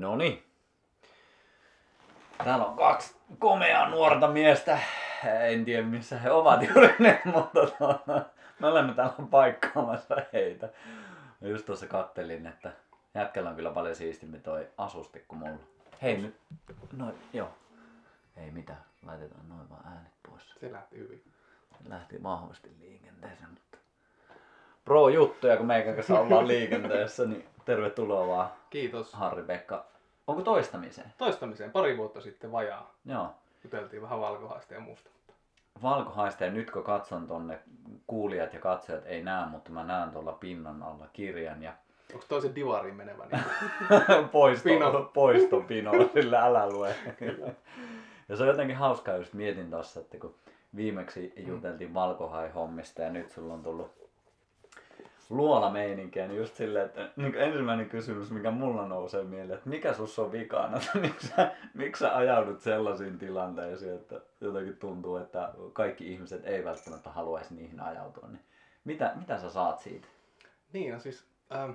Noni. Täällä on kaksi komeaa nuorta miestä. En tiedä missä he ovat juuri ne, mutta tuota, me olemme täällä paikkaamassa heitä. Mä just tuossa kattelin, että jätkällä on kyllä paljon siistimpi toi asusti kuin mulla. Hei nyt, noin, joo. Ei mitään, laitetaan noin vaan äänet pois. Se lähti hyvin. Lähti vahvasti liikenteeseen, mutta pro juttuja, kun meikän kanssa ollaan liikenteessä, niin tervetuloa vaan Kiitos. Harri-Pekka. Onko toistamiseen? Toistamiseen pari vuotta sitten vajaa. Joo. Juteltiin vähän valkohaista ja muusta. Valkohaista ja nyt kun katson tonne, kuulijat ja katsojat ei näe, mutta mä näen tuolla pinnan alla kirjan ja Onko toisen divariin menevä? Niin... poisto, Pino. poistopino, sillä älä lue. ja se on jotenkin hauskaa, just mietin tossa, että kun viimeksi juteltiin valkohai-hommista ja nyt sulla on tullut luolameininkiä, niin just silleen, että niin ensimmäinen kysymys, mikä mulla nousee mieleen, että mikä sus on vikana, että miksi sä, miksi sä ajaudut sellaisiin tilanteisiin, että jotenkin tuntuu, että kaikki ihmiset ei välttämättä haluaisi niihin ajautua, niin mitä, mitä sä saat siitä? niin, no siis ähm,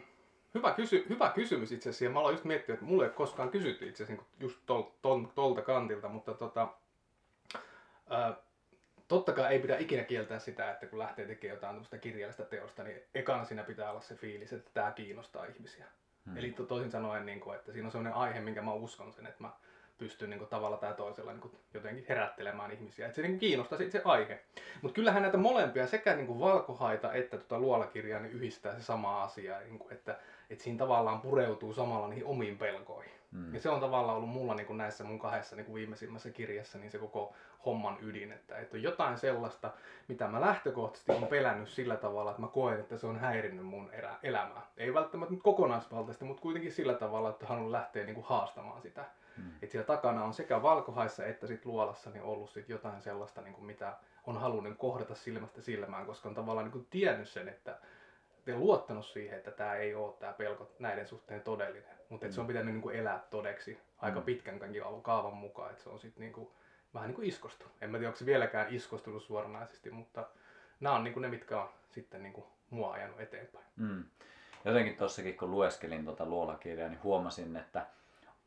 hyvä, kysy- hyvä kysymys itse asiassa. Ja mä aloin just miettiä, että mulle ei koskaan kysytty itse asiassa niin just tol- tol- tolta kantilta, mutta tota, äh, totta kai ei pidä ikinä kieltää sitä, että kun lähtee tekemään jotain tämmöistä kirjallista teosta, niin ekana siinä pitää olla se fiilis, että tämä kiinnostaa ihmisiä. Hmm. Eli to- toisin sanoen, niin kuin, että siinä on sellainen aihe, minkä mä uskon sen, että mä pystyn niin kuin, tavalla tai toisella niin kuin, jotenkin herättelemään ihmisiä. Että se niin kiinnostaa se itse aihe. Mutta kyllähän näitä molempia, sekä niin kuin, valkohaita että tuota luolakirjaa, niin yhdistää se sama asia. Niin kuin, että, että siinä tavallaan pureutuu samalla niihin omiin pelkoihin. Hmm. Ja se on tavallaan ollut mulla niin kuin näissä mun kahdessa niin kuin viimeisimmässä kirjassa niin se koko homman ydin, että, että on jotain sellaista, mitä mä lähtökohtaisesti on pelännyt sillä tavalla, että mä koen, että se on häirinnyt mun erä, elämää. Ei välttämättä nyt kokonaisvaltaisesti, mutta kuitenkin sillä tavalla, että haluan lähteä niin kuin haastamaan sitä. Hmm. Että siellä takana on sekä valkohaissa että sit luolassa niin ollut sit jotain sellaista, niin kuin mitä on halunnut kohdata silmästä silmään, koska on tavallaan niin kuin tiennyt sen, että ja luottanut siihen, että tämä ei ole tämä pelko näiden suhteen todellinen. Mutta mm. se on pitänyt niin kuin elää todeksi aika Mm. pitkänkin kaavan mukaan, että se on sitten niin kuin, vähän niin kuin iskostu. En mä tiedä, onko se vieläkään iskostunut suoranaisesti, mutta nämä on niin kuin ne, mitkä on sitten niin kuin mua ajanut eteenpäin. Mm. Jotenkin tossakin kun lueskelin tuota luolakirjaa, niin huomasin, että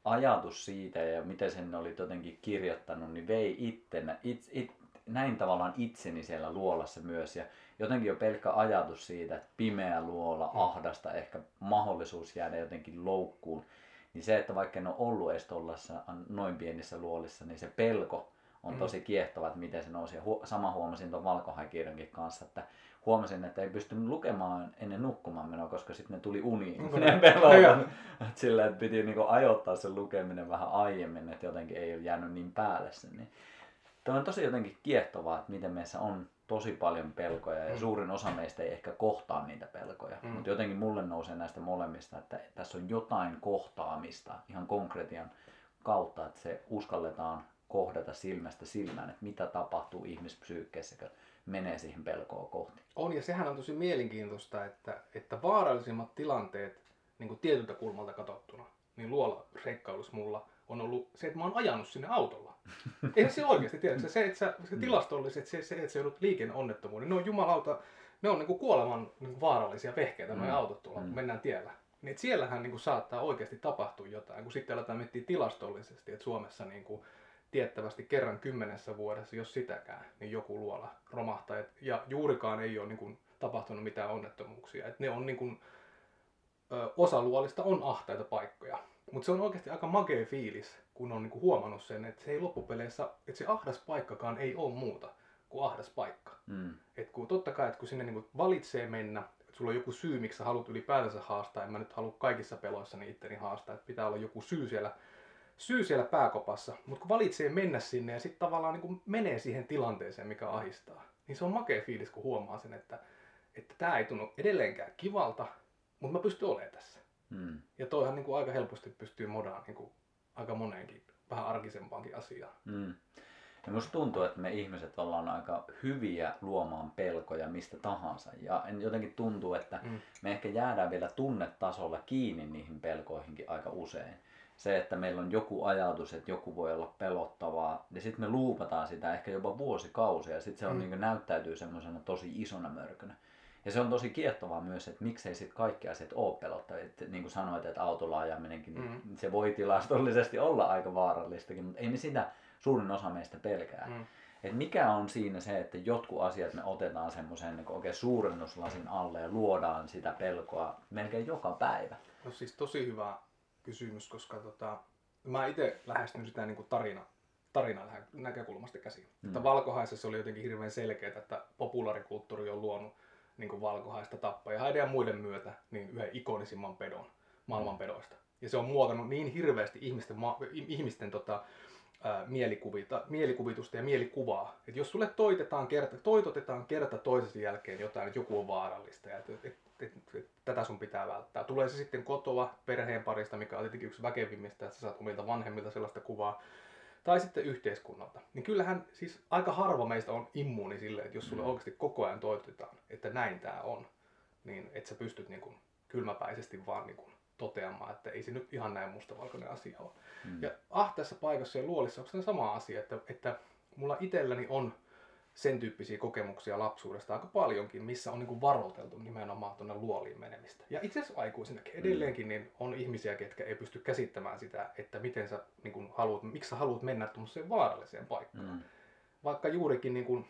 ajatus siitä ja miten sen oli jotenkin kirjoittanut, niin vei ittenä, it, it, näin tavallaan itseni siellä luolassa myös. Ja jotenkin jo pelkkä ajatus siitä, että pimeä luola, Mm. ahdasta, ehkä mahdollisuus jäädä jotenkin loukkuun. Niin se, että vaikka en ole ollut edes noin pienissä luolissa, niin se pelko on Mm. tosi kiehtova, että miten se nousi. Ja hu- sama huomasin tuon valkohaikirjankin kanssa, että huomasin, että ei pystynyt lukemaan ennen nukkumaan menoa, koska sitten ne tuli uniin. Onko Ne pelot. Sillä, että piti niinku ajoittaa sen lukeminen vähän aiemmin, että jotenkin ei ole jäänyt niin päälle se. Niin. Tämä on tosi jotenkin kiehtovaa, että miten meissä on tosi paljon pelkoja ja Mm. suurin osa meistä ei ehkä kohtaa niitä pelkoja. Mm. Mutta jotenkin mulle nousee näistä molemmista, että tässä on jotain kohtaamista ihan konkretian kautta, että se uskalletaan kohdata silmästä silmään, että mitä tapahtuu ihmispsyykkeessä, kun menee siihen pelkoa kohti. On, ja sehän on tosi mielenkiintoista, että, että vaarallisimmat tilanteet niin kuin tietyltä kulmalta katsottuna, niin luola reikkailussa mulla on ollut se, että mä oon ajanut sinne autolla. Eihän se oikeasti tiedä. Se, että sä, se tilastolliset, se, se, että se joudut liikenneonnettomuuden, ne on jumalauta, ne on niin kuin kuoleman niin kuin vaarallisia vehkeitä, mm. Mm. autot tuolla, Mm. kun mennään tiellä. Niin siellähän niin kuin saattaa oikeasti tapahtua jotain, kun sitten aletaan miettiä tilastollisesti, että Suomessa niin kuin tiettävästi kerran kymmenessä vuodessa, jos sitäkään, niin joku luola romahtaa. Et, ja juurikaan ei ole niin kuin, tapahtunut mitään onnettomuuksia. Et ne on niin kuin, ö, osa luolista on ahtaita paikkoja. Mutta se on oikeasti aika makea fiilis, kun on niin kuin huomannut sen, että se ei loppupeleissä, että se ahdas paikkakaan ei ole muuta kuin ahdas paikka. Mm. Et kun totta kai, että kun sinne niin valitsee mennä, että sulla on joku syy, miksi sä haluat ylipäätänsä haastaa, en mä nyt halua kaikissa peloissa niin itteni haastaa, että pitää olla joku syy siellä, syy siellä pääkopassa, mutta kun valitsee mennä sinne ja sitten tavallaan niin menee siihen tilanteeseen, mikä ahistaa, niin se on makea fiilis, kun huomaa sen, että että tämä ei tunnu edelleenkään kivalta, mutta mä pystyn olemaan tässä. Mm. Ja toihan niin kuin aika helposti pystyy modaan niin kuin aika moneenkin, vähän arkisempaankin asiaan. Mm. Ja musta tuntuu, että me ihmiset ollaan aika hyviä luomaan pelkoja mistä tahansa. Ja en- jotenkin tuntuu, että Mm. me ehkä jäädään vielä tunnetasolla kiinni niihin pelkoihinkin aika usein. Se, että meillä on joku ajatus, että joku voi olla pelottavaa, ja sitten me luupataan sitä ehkä jopa vuosikausia, ja sitten se on, Mm. mm. niin näyttäytyy semmoisena tosi isona mörkönä. Ja se on tosi kiehtovaa myös, että miksei sitten kaikki asiat ole pelottavia. Että, niin kuin sanoit, että autolla ajaminenkin, mm. niin se voi tilastollisesti olla aika vaarallistakin, mutta ei me sitä suurin osa meistä pelkää. Mm. Et mikä on siinä se, että jotkut asiat me otetaan semmoisen niin oikein suurennuslasin alle ja luodaan sitä pelkoa melkein joka päivä? No siis tosi hyvä kysymys, koska tota, mä itse lähestyn sitä niin kuin tarina, tarinan näkökulmasta käsin. Mm. Että valkohaisessa oli jotenkin hirveän selkeää, että populaarikulttuuri on luonut niin kuin valkohaista tappajahaiden ja muiden myötä niin yhden ikonisimman pedon maailman pedoista. Ja se on muokannut niin hirveästi ihmisten, ihmisten tota, ää, mielikuvita, mielikuvitusta ja mielikuvaa. Että jos sulle toitetaan kerta, toitotetaan kerta toisesta jälkeen jotain, että joku on vaarallista ja et, et, et, et, tätä sun pitää välttää. Tulee se sitten kotoa, perheen parista, mikä on tietenkin yksi väkevimmistä, että sä saat omilta vanhemmilta sellaista kuvaa, tai sitten yhteiskunnalta. Niin kyllähän siis aika harva meistä on immuuni sille, että jos sulle mm. oikeasti koko ajan toitotetaan, että näin tämä on, niin että sä pystyt niin kuin kylmäpäisesti vaan niin kuin toteamaan, että ei se nyt ihan näin mustavalkoinen asia ole. Mm. Ja ahtaessa paikassa ja luolissa onko se sama asia, että, että mulla itselläni on sen tyyppisiä kokemuksia lapsuudesta aika paljonkin, missä on niin kuin varoiteltu nimenomaan tuonne luoliin menemistä. Ja itse asiassa aikuisinakin edelleenkin niin on ihmisiä, ketkä ei pysty käsittämään sitä, että miten sä niin kuin haluat, miksi sä haluat mennä tuollaiseen vaaralliseen paikkaan. Mm. Vaikka juurikin niin kuin,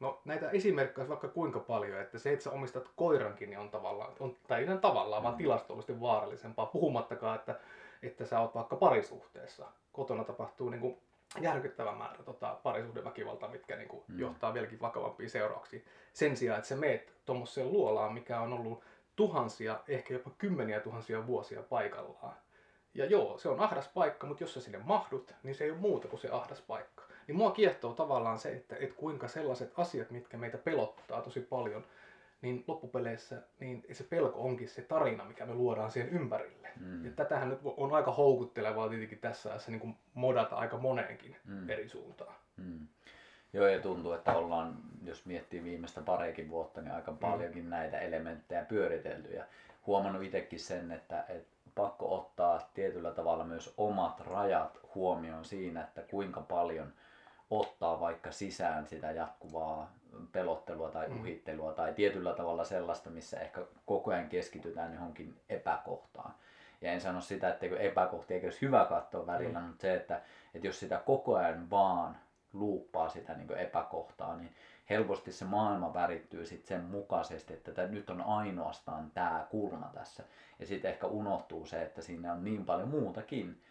No näitä esimerkkejä vaikka kuinka paljon, että se, että sä omistat koirankin, niin on tavallaan, on, tai ei tavallaan, vaan mm. tilastollisesti vaarallisempaa. Puhumattakaan, että, että sä oot vaikka parisuhteessa. Kotona tapahtuu niin kuin järkyttävä määrä tota, parisuhdeväkivaltaa, mitkä niin kuin, mm. johtaa vieläkin vakavampiin seurauksiin. Sen sijaan, että sä meet tuommoiseen luolaan, mikä on ollut tuhansia, ehkä jopa kymmeniä tuhansia vuosia paikallaan. Ja joo, se on ahdas paikka, mutta jos sä sinne mahdut, niin se ei ole muuta kuin se ahdas paikka. Niin mua kiehtoo tavallaan se, että, että kuinka sellaiset asiat, mitkä meitä pelottaa tosi paljon, niin loppupeleissä niin se pelko onkin se tarina, mikä me luodaan siihen ympärille. Mm. Ja tätähän nyt on aika houkuttelevaa tietenkin tässä ajassa niin kuin modata aika moneenkin mm. eri suuntaan. Mm. Joo, ja tuntuu, että ollaan, jos miettii viimeistä pareikin vuotta, niin aika mm. paljonkin mm. näitä elementtejä pyöritelty. Ja huomannut itsekin sen, että, että pakko ottaa tietyllä tavalla myös omat rajat huomioon siinä, että kuinka paljon ottaa vaikka sisään sitä jatkuvaa pelottelua tai mm. uhittelua tai tietyllä tavalla sellaista, missä ehkä koko ajan keskitytään johonkin epäkohtaan. Ja en sano sitä, että epäkohtia eikö olisi hyvä katsoa välillä, mm. mutta se, että, että jos sitä koko ajan vaan luuppaa sitä niin epäkohtaa, niin helposti se maailma värittyy sit sen mukaisesti, että tämä nyt on ainoastaan tämä kulma tässä. Ja sitten ehkä unohtuu se, että siinä on niin paljon muutakin,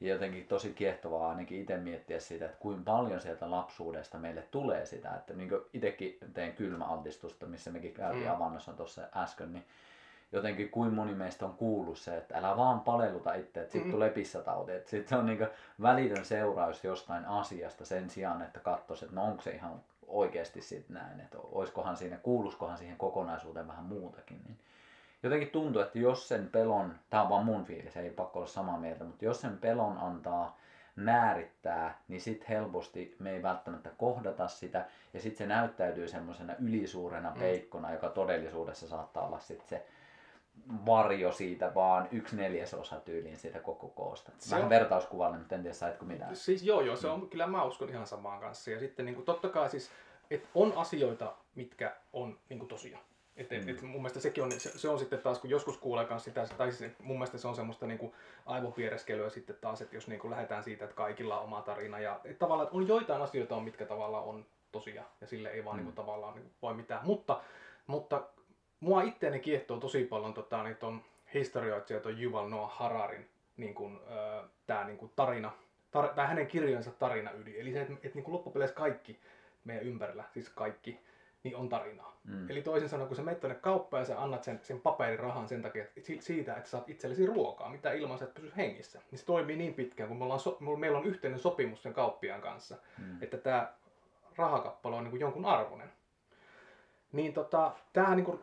ja jotenkin tosi kiehtovaa ainakin itse miettiä sitä, että kuinka paljon sieltä lapsuudesta meille tulee sitä, että niin itsekin tein kylmäaltistusta, missä mekin käytiin mm. avannossa tuossa äsken, niin jotenkin kuin moni meistä on kuullut se, että älä vaan palelluta itse, että sitten mm. tulee pissatauti. Että sitten se on niin välitön seuraus jostain asiasta sen sijaan, että katsoisi, että no onko se ihan oikeasti sitten näin, että olisikohan siinä, kuuluskohan siihen kokonaisuuteen vähän muutakin. Niin jotenkin tuntuu, että jos sen pelon, tämä on vaan mun fiilis, ei pakko olla samaa mieltä, mutta jos sen pelon antaa määrittää, niin sitten helposti me ei välttämättä kohdata sitä, ja sitten se näyttäytyy semmoisena ylisuurena mm. peikkona, mm. joka todellisuudessa saattaa olla sitten se varjo siitä, vaan yksi neljäsosa tyyliin siitä koko koosta. Se Vähän on... vertauskuvalle, mutta en tiedä saitko mitään. Siis joo, joo, se on, mm. kyllä mä uskon ihan samaan kanssa. Ja sitten niin kuin, totta kai siis, että on asioita, mitkä on niin kuin tosia. Et, et, mm. et mun mielestä sekin on, se, se, on sitten taas, kun joskus kuulee kanssa sitä, tai siis mun mielestä se on semmoista niinku aivopiereskelyä sitten taas, että jos niinku lähdetään siitä, että kaikilla on oma tarina, ja et tavallaan että on joitain asioita, on, mitkä tavallaan on tosia, ja sille ei vaan mm. niinku, tavallaan niinku, voi mitään. Mutta, mutta mua itteeni kiehtoo tosi paljon tota, niin ton historioitsija, ton Yuval Noah Hararin niin kuin, äh, tää niin kuin tarina, tar, tai hänen kirjansa tarina yli. Eli se, että et, niin kuin loppupeleissä kaikki meidän ympärillä, siis kaikki, niin on tarinaa. Mm. Eli toisin sanoen, kun sä menet tuonne kauppaan ja sä annat sen, sen paperirahan sen takia, että siitä, että saat itsellesi ruokaa, mitä ilman sä et pysy hengissä, niin se toimii niin pitkään, kun me ollaan so, meillä on yhteinen sopimus sen kauppiaan kanssa, mm. että tämä rahakappale on niin kuin jonkun arvoinen. Niin tota, tämä niin kuin,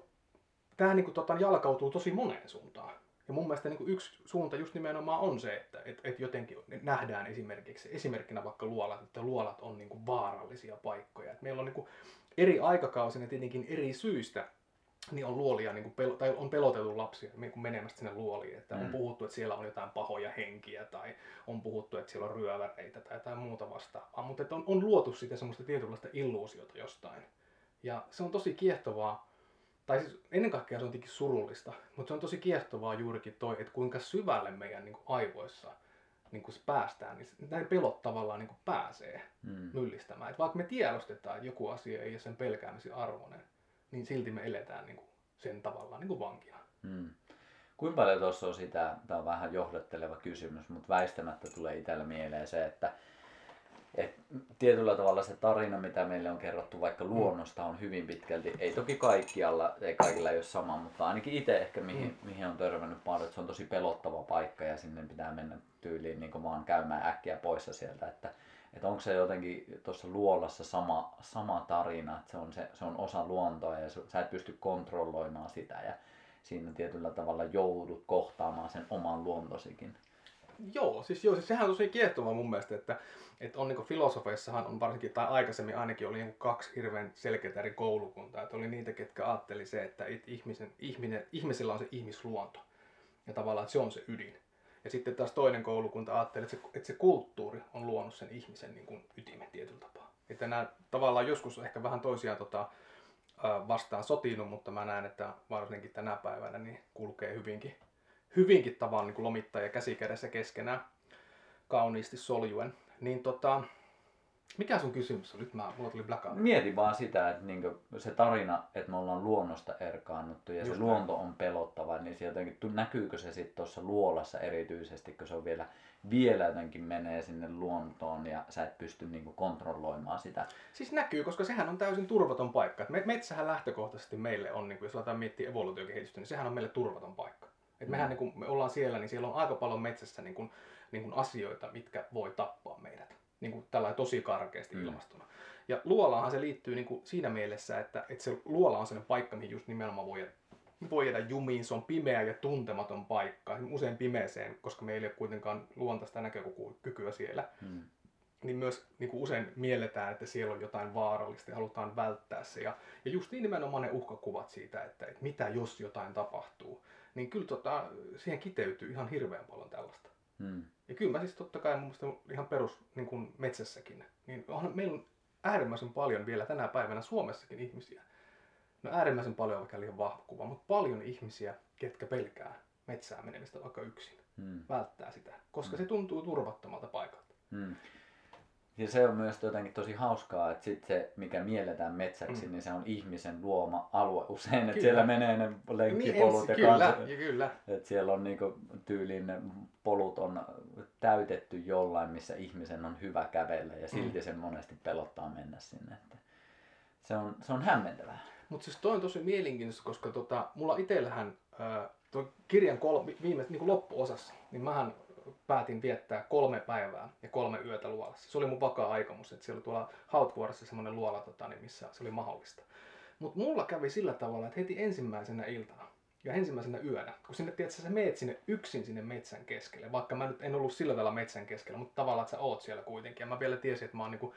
tää niin kuin, tota, jalkautuu tosi moneen suuntaan. Ja mun mielestä niin kuin yksi suunta just nimenomaan on se, että et, et jotenkin nähdään esimerkiksi, esimerkkinä vaikka luolat, että luolat on niin kuin vaarallisia paikkoja. Et meillä on niin kuin eri aikakausina tietenkin eri syistä niin on luolia, niin kuin pel- tai on peloteltu lapsia niin kuin menemästä sinne luoliin. Että mm. on puhuttu, että siellä on jotain pahoja henkiä tai on puhuttu, että siellä on ryöväreitä tai jotain muuta vastaavaa. Mutta että on, on luotu sitä semmoista tietynlaista illuusiota jostain. Ja se on tosi kiehtovaa, tai siis ennen kaikkea se on tietenkin surullista, mutta se on tosi kiehtovaa juurikin toi, että kuinka syvälle meidän niin kuin aivoissa niin kuin se päästään, niin näin pelot tavallaan niin kuin pääsee Mm. myllistämään. Et vaikka me tiedostetaan, että joku asia ei ole sen pelkäämisen arvoinen, niin silti me eletään niin kuin sen tavallaan niin kuin vankina. Mm. Kuinka paljon tuossa on sitä, tämä on vähän johdatteleva kysymys, mutta väistämättä tulee itsellä mieleen se, että et tietyllä tavalla se tarina, mitä meille on kerrottu vaikka luonnosta, on hyvin pitkälti, ei toki kaikkialla, ei kaikilla ei ole sama, mutta ainakin itse ehkä mihin, mihin on törmännyt paljon, että se on tosi pelottava paikka ja sinne pitää mennä tyyliin niin vaan käymään äkkiä poissa sieltä, että että onko se jotenkin tuossa luolassa sama, sama tarina, että se on, se, se on osa luontoa ja sä et pysty kontrolloimaan sitä ja siinä tietyllä tavalla joudut kohtaamaan sen oman luontosikin. Joo, siis, joo, siis sehän on tosi kiehtovaa mun mielestä, että, että on niin filosofeissahan on varsinkin, tai aikaisemmin ainakin oli niin kaksi hirveän selkeää eri koulukuntaa. Että oli niitä, ketkä ajatteli se, että ihmisen, ihminen, ihmisellä on se ihmisluonto. Ja tavallaan, että se on se ydin. Ja sitten taas toinen koulukunta ajatteli, että se, että se kulttuuri on luonut sen ihmisen niin kuin ytimen tietyllä tapaa. Että nämä tavallaan joskus ehkä vähän toisiaan tota, vastaan sotinut, mutta mä näen, että varsinkin tänä päivänä niin kulkee hyvinkin, hyvinkin tavan niin lomittajia käsikädessä keskenään kauniisti soljuen. Niin tota, mikä sun kysymys on? Nyt mä, mulla tuli blackout. Mietin vaan sitä, että niin se tarina, että me ollaan luonnosta erkaannuttu ja Just se näin. luonto on pelottava, niin se jotenkin, näkyykö se sitten tuossa luolassa erityisesti, kun se on vielä, vielä jotenkin menee sinne luontoon ja sä et pysty niin kontrolloimaan sitä. Siis näkyy, koska sehän on täysin turvaton paikka. Et me- Metsähän lähtökohtaisesti meille on, niin kuin, jos aletaan miettiä evoluutiokehitystä, niin sehän on meille turvaton paikka. Et mehän, niin kun me ollaan siellä, niin siellä on aika paljon metsässä niin kun, niin kun asioita, mitkä voi tappaa meidät. Niin kuin tällä tosi karkeasti Mm. ilmastuna. Ja luolaanhan se liittyy niin kuin siinä mielessä, että, että se luola on sellainen paikka, mihin just nimenomaan voi voi jäädä jumiin. Se on pimeä ja tuntematon paikka, usein pimeeseen, koska meillä ei ole kuitenkaan luontaista näkökykyä siellä Hmm. niin myös niin kuin usein mielletään, että siellä on jotain vaarallista ja halutaan välttää se. Ja, ja just niin nimenomaan ne uhkakuvat siitä, että, että mitä jos jotain tapahtuu, niin kyllä tota, siihen kiteytyy ihan hirveän paljon tällaista. Hmm. Ja kyllä mä siis totta kai mun mielestä ihan perus niin kuin metsässäkin, niin onhan meillä on äärimmäisen paljon vielä tänä päivänä Suomessakin ihmisiä. No äärimmäisen paljon on vaikka liian vahva kuva, mutta paljon ihmisiä, ketkä pelkää metsään menemistä vaikka yksin. Hmm. Välttää sitä, koska se tuntuu turvattomalta paikalta. Hmm. Ja se on myös jotenkin tosi hauskaa, että sit se, mikä mielletään metsäksi, Mm. niin se on ihmisen luoma alue usein, että Kyllä. siellä menee ne lenkkipolut ensi- ja kyllä, kanssa, ja kyllä. että siellä on niinku tyyliin ne polut on täytetty jollain, missä ihmisen on hyvä kävellä ja silti Mm. sen monesti pelottaa mennä sinne. Että se, on, se on hämmentävää. Mutta siis toi on tosi mielenkiintoista, koska tota, mulla itsellähän ää, tuo kirjan kol, vi- viime niin kuin loppuosassa, niin mähän päätin viettää kolme päivää ja kolme yötä luolassa. Se oli mun vakaa aikomus, että siellä oli tuolla Hautvuoressa semmoinen luola, tota, niin missä se oli mahdollista. Mutta mulla kävi sillä tavalla, että heti ensimmäisenä iltana ja ensimmäisenä yönä, kun sinne tiedätkö, sä meet sinne yksin sinne metsän keskelle, vaikka mä nyt en ollut sillä tavalla metsän keskellä, mutta tavallaan, että sä oot siellä kuitenkin. Ja mä vielä tiesin, että mä oon niinku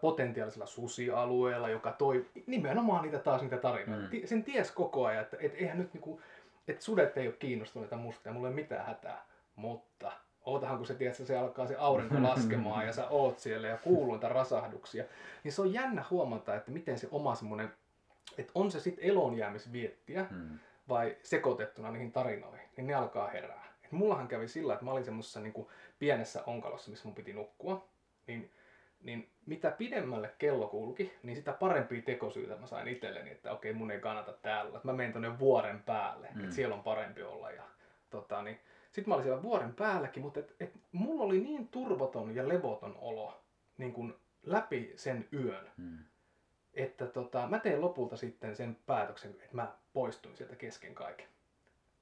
potentiaalisella susialueella, joka toi nimenomaan niitä taas niitä tarinoita. Mm. Sen ties koko ajan, että et eihän nyt niinku, että sudet ei ole kiinnostuneita musta ja mulla ei ole mitään hätää. Mutta ootahan kun se tiedät, se alkaa se aurinko laskemaan ja sä oot siellä ja kuuluu niitä rasahduksia. Niin se on jännä huomata, että miten se oma semmoinen, että on se sitten elonjäämisviettiä Hmm. vai sekoitettuna niihin tarinoihin, niin ne alkaa herää. Et mullahan kävi sillä, että mä olin semmoisessa niinku pienessä onkalossa, missä mun piti nukkua, niin, niin mitä pidemmälle kello kulki, niin sitä parempia tekosyitä mä sain itselleni, että okei mun ei kannata täällä. Mä menen tonne vuoren päälle, Mm. että siellä on parempi olla. Ja, tota, niin, sitten mä olin siellä vuoren päälläkin, mutta et, et, mulla oli niin turvaton ja levoton olo niin kun läpi sen yön, Hmm. että tota, mä tein lopulta sitten sen päätöksen, että mä poistuin sieltä kesken kaiken.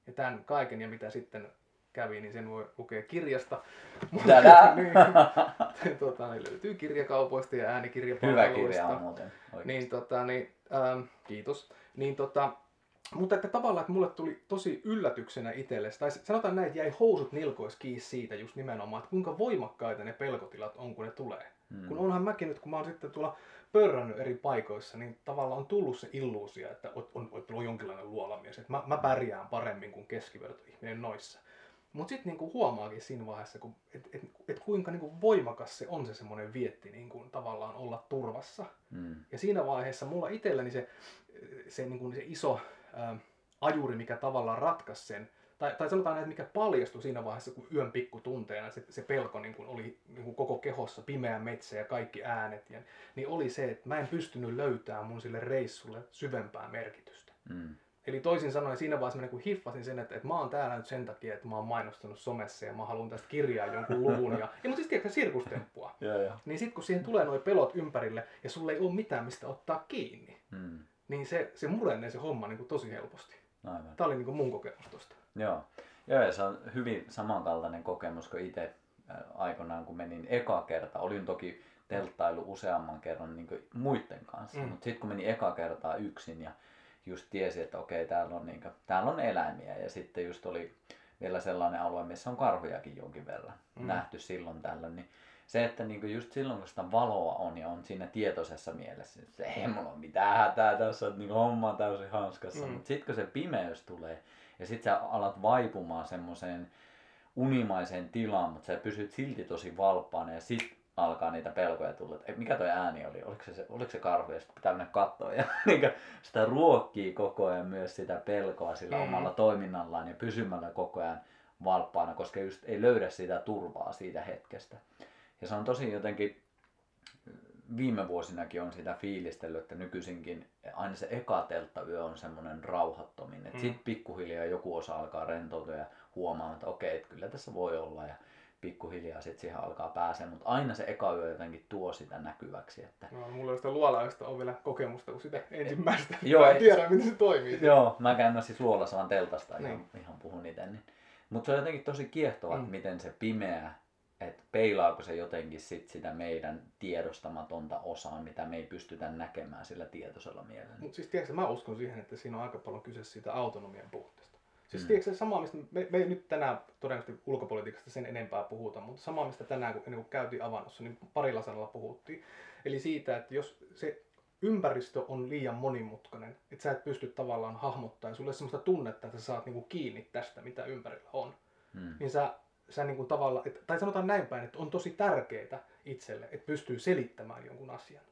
Ja tämän kaiken ja mitä sitten kävi, niin sen voi lukea kirjasta. Tadää! niin, tota, niin löytyy kirjakaupoista ja Hyvä äänikirjapalveluista. kirja on muuten. Oikein. Niin, tota, niin, ähm, kiitos. Niin, tota, mutta että tavallaan, että mulle tuli tosi yllätyksenä itselle, tai sanotaan näin, että jäi housut nilkois kiinni siitä just nimenomaan, että kuinka voimakkaita ne pelkotilat on, kun ne tulee. Hmm. Kun onhan mäkin nyt, kun mä oon sitten tuolla pörrännyt eri paikoissa, niin tavallaan on tullut se illuusio, että on, on, on, on jonkinlainen luolamies, että mä, mä pärjään paremmin kuin keskivertoihminen noissa. Mutta sitten niinku huomaakin siinä vaiheessa, kun, et, et, et kuinka niinku voimakas se on se semmoinen vietti niinku, tavallaan olla turvassa. Mm. Ja siinä vaiheessa mulla itselläni se, se, niinku, se iso ää, ajuri, mikä tavallaan ratkaisi sen, tai, tai sanotaan näin, mikä paljastui siinä vaiheessa, kun yön pikkutunteena se, se pelko niin kuin oli niin kuin koko kehossa, pimeä metsä ja kaikki äänet, ja, niin oli se, että mä en pystynyt löytämään mun sille reissulle syvempää merkitystä. Mm. Eli toisin sanoen siinä vaiheessa mä niin hiffasin sen, että, että mä oon täällä nyt sen takia, että mä oon mainostanut somessa ja mä haluan tästä kirjaa jonkun luvun. Ja, ja mutta siis tiedätkö, sirkustemppua. Joo, joo. Niin sitten kun siihen tulee nuo pelot ympärille ja sulle ei ole mitään mistä ottaa kiinni, Mm. Niin se, se murenee se homma niin kuin tosi helposti. Aivan. Tämä oli niin kuin mun kokemus tosta. Joo. Joo, ja se on hyvin samankaltainen kokemus kuin itse äh, aikoinaan, kun menin eka kerta. Olin toki telttailu useamman kerran niin kuin muiden kanssa, Mm. mutta sitten kun meni eka kertaa yksin ja just tiesi, että okei, täällä on, niin kuin, täällä on eläimiä ja sitten just oli vielä sellainen alue, missä on karhujakin jonkin verran mm. nähty silloin tällöin, niin se, että niinku just silloin kun sitä valoa on ja on siinä tietoisessa mielessä, että se ei mulla ole mitään hätää tässä, että niinku homma on täysin hanskassa. Mm. Mutta sitten kun se pimeys tulee ja sitten sä alat vaipumaan semmoiseen unimaiseen tilaan, mutta sä pysyt silti tosi valppaana ja sit alkaa niitä pelkoja tulla, että "Ei, mikä toi ääni oli, oliko se, se, oliko se karhu ja sitten pitää mennä katsoa ja niinku sitä ruokkii koko ajan myös sitä pelkoa sillä Mm. omalla toiminnallaan ja pysymällä koko ajan valppaana, koska just ei löydä sitä turvaa siitä hetkestä. Ja se on tosi jotenkin, viime vuosinakin on sitä fiilistellyt, että nykyisinkin aina se eka telttayö on semmoinen rauhattominen. Mm. Mm. Sitten pikkuhiljaa joku osa alkaa rentoutua ja huomaa, että okei, että kyllä tässä voi olla ja pikkuhiljaa sitten siihen alkaa pääsee, mutta aina se eka yö jotenkin tuo sitä näkyväksi. Että... No, mulla sitä luolaista on vielä kokemusta kuin sitä ensimmäistä. Joo, Mä en tiedä, miten se toimii. Joo, mä käyn siis luolassa vaan teltasta ihan, Niin. ihan puhun itse. Niin. Mutta se on jotenkin tosi kiehtovaa, Mm. mm. miten se pimeä, että peilaako se jotenkin sit sitä meidän tiedostamatonta osaa, mitä me ei pystytä näkemään sillä tietoisella mielellä. Mutta siis tiedätkö, mä uskon siihen, että siinä on aika paljon kyse siitä autonomian puutteesta. Siis mm. Tiedätkö, se sama, mistä me, me ei nyt tänään todennäköisesti ulkopolitiikasta sen enempää puhuta, mutta sama, mistä tänään kun, kuin käytiin avannossa, niin parilla sanalla puhuttiin. Eli siitä, että jos se ympäristö on liian monimutkainen, että sä et pysty tavallaan hahmottamaan, sulle sellaista tunnetta, että sä saat niinku kiinni tästä, mitä ympärillä on, Mm. niin sä, sä niinku tavallaan, et, tai sanotaan näin päin, että on tosi tärkeää itselle, että pystyy selittämään jonkun asian.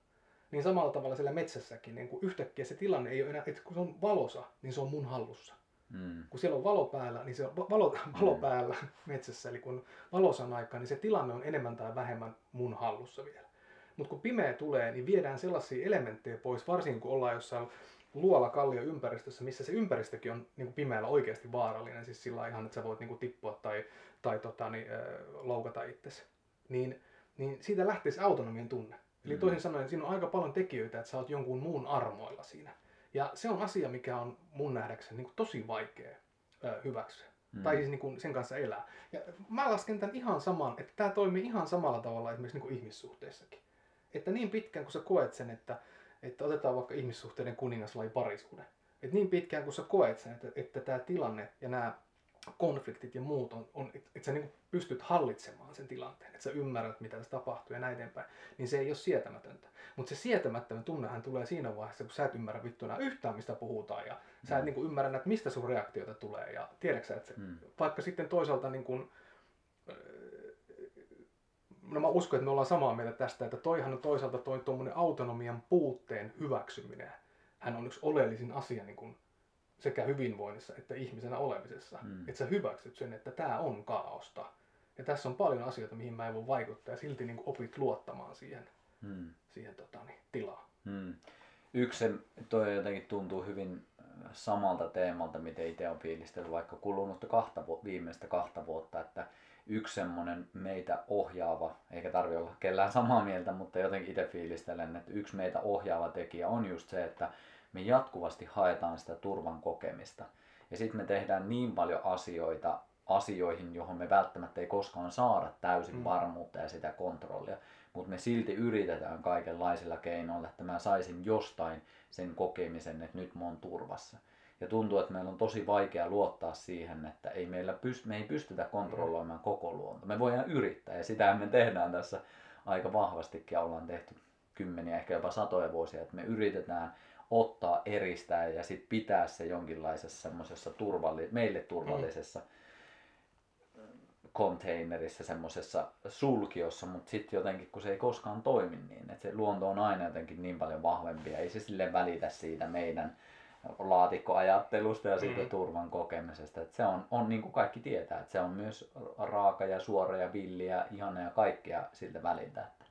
Niin samalla tavalla siellä metsässäkin, niin kun yhtäkkiä se tilanne ei ole enää, että kun se on valosa, niin se on mun hallussa. Mm. Kun siellä on valo päällä, niin se on va- valo, valo Mm. päällä metsässä, eli kun valosan aikaa, niin se tilanne on enemmän tai vähemmän mun hallussa vielä. Mutta kun pimeä tulee, niin viedään sellaisia elementtejä pois, varsinkin kun ollaan jossain luola kallio ympäristössä, missä se ympäristökin on niin kuin pimeällä oikeasti vaarallinen, siis sillä ihan, että sä voit niin kuin tippua tai, tai tota, niin, loukata itsesi. Niin, niin siitä lähtee se autonomian tunne. Eli Mm. toisin sanoen, siinä on aika paljon tekijöitä, että sä oot jonkun muun armoilla siinä. Ja se on asia, mikä on mun nähdäkseni niin kuin tosi vaikea hyväksyä. Mm. Tai siis niin kuin sen kanssa elää. Ja mä lasken tämän ihan saman, että tämä toimii ihan samalla tavalla esimerkiksi niin kuin ihmissuhteissakin. Että niin pitkään kun sä koet sen, että, että otetaan vaikka ihmissuhteiden kuningaslaji parisuhde. Että niin pitkään kun sä koet sen, että, että tämä tilanne ja nämä konfliktit ja muut on, on että, että sä niin pystyt hallitsemaan sen tilanteen, että sä ymmärrät mitä tässä tapahtuu ja näin eteenpäin, niin se ei ole sietämätöntä. Mutta se sietämättömän tunnehan tulee siinä vaiheessa, kun sä et ymmärrä vittu enää yhtään mistä puhutaan ja sä et Mm. niin ymmärrä, että mistä sun reaktioita tulee ja tiedätkö sä, että se, Mm. vaikka sitten toisaalta niin kuin, no mä uskon, että me ollaan samaa mieltä tästä, että toihan on toisaalta toi tuommoinen autonomian puutteen hyväksyminen. Hän on yksi oleellisin asia niin kuin sekä hyvinvoinnissa että ihmisenä olemisessa. Mm. Että sä hyväksyt sen, että tämä on kaaosta. Ja tässä on paljon asioita, mihin mä en voi vaikuttaa ja silti niin kuin opit luottamaan siihen, Mm. siihen tota, niin, tilaan. Mm. Yksi toi jotenkin tuntuu hyvin samalta teemalta, miten itse on fiilistellyt vaikka kulunutta kahta, viimeistä kahta vuotta, että yksi semmoinen meitä ohjaava, eikä tarvi olla kellään samaa mieltä, mutta jotenkin itse fiilistelen, että yksi meitä ohjaava tekijä on just se, että me jatkuvasti haetaan sitä turvan kokemista. Ja sitten me tehdään niin paljon asioita asioihin, johon me välttämättä ei koskaan saada täysin Mm. varmuutta ja sitä kontrollia, mutta me silti yritetään kaikenlaisilla keinoilla, että mä saisin jostain sen kokemisen, että nyt mä oon turvassa. Ja tuntuu, että meillä on tosi vaikea luottaa siihen, että ei meillä pyst- me ei pystytä kontrolloimaan koko luonto. Me voidaan yrittää ja sitä me tehdään tässä aika vahvastikin ja ollaan tehty kymmeniä, ehkä jopa satoja vuosia, että me yritetään ottaa, eristää ja sitten pitää se jonkinlaisessa semmoisessa turvalli- meille turvallisessa konteinerissa, semmoisessa sulkiossa, mutta sitten jotenkin kun se ei koskaan toimi niin, että se luonto on aina jotenkin niin paljon vahvempi ja ei se sille välitä siitä meidän laatikkoajattelusta ja siitä mm. turvan kokemisesta. Että se on, on niin kuin kaikki tietää, että se on myös raaka ja suora ja villiä, ihana ja kaikkea siltä väliltä. Että,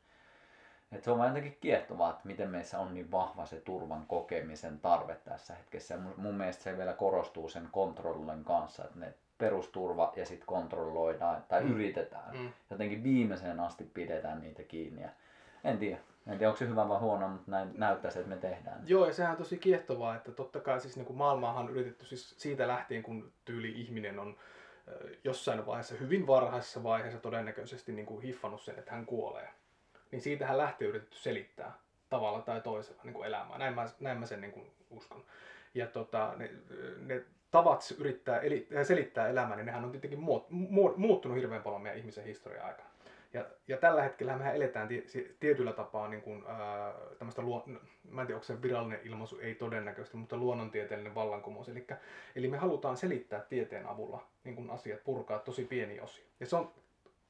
että se on vaan jotenkin kiehtovaa, että miten meissä on niin vahva se turvan kokemisen tarve tässä hetkessä. Ja mun, mun mielestä se vielä korostuu sen kontrollin kanssa, että ne perusturva ja sitten kontrolloidaan tai mm. yritetään. Mm. Jotenkin viimeiseen asti pidetään niitä kiinni. Ja en tiedä. En tiedä, onko se hyvä vai huono, mutta näin näyttäisi, että me tehdään. Joo, ja sehän on tosi kiehtovaa, että totta kai siis niin kuin maailmaahan on yritetty siis siitä lähtien, kun tyyli ihminen on jossain vaiheessa, hyvin varhaisessa vaiheessa todennäköisesti niin kuin hiffannut sen, että hän kuolee. Niin siitähän lähtee yritetty selittää tavalla tai toisella niin kuin elämää. Näin mä, näin mä sen niin kuin uskon. Ja tota, ne, ne tavat yrittää eli, selittää elämää, niin nehän on tietenkin muuttunut hirveän paljon meidän ihmisen historian aikana. Ja, ja tällä hetkellä me eletään tietyllä tapaa niin kuin, ää, tämmöistä, luo, mä en tiedä onko se virallinen ilmaisu, ei todennäköisesti, mutta luonnontieteellinen vallankumous. Eli, eli me halutaan selittää tieteen avulla niin kuin asiat, purkaa tosi pieni osia. Ja se on,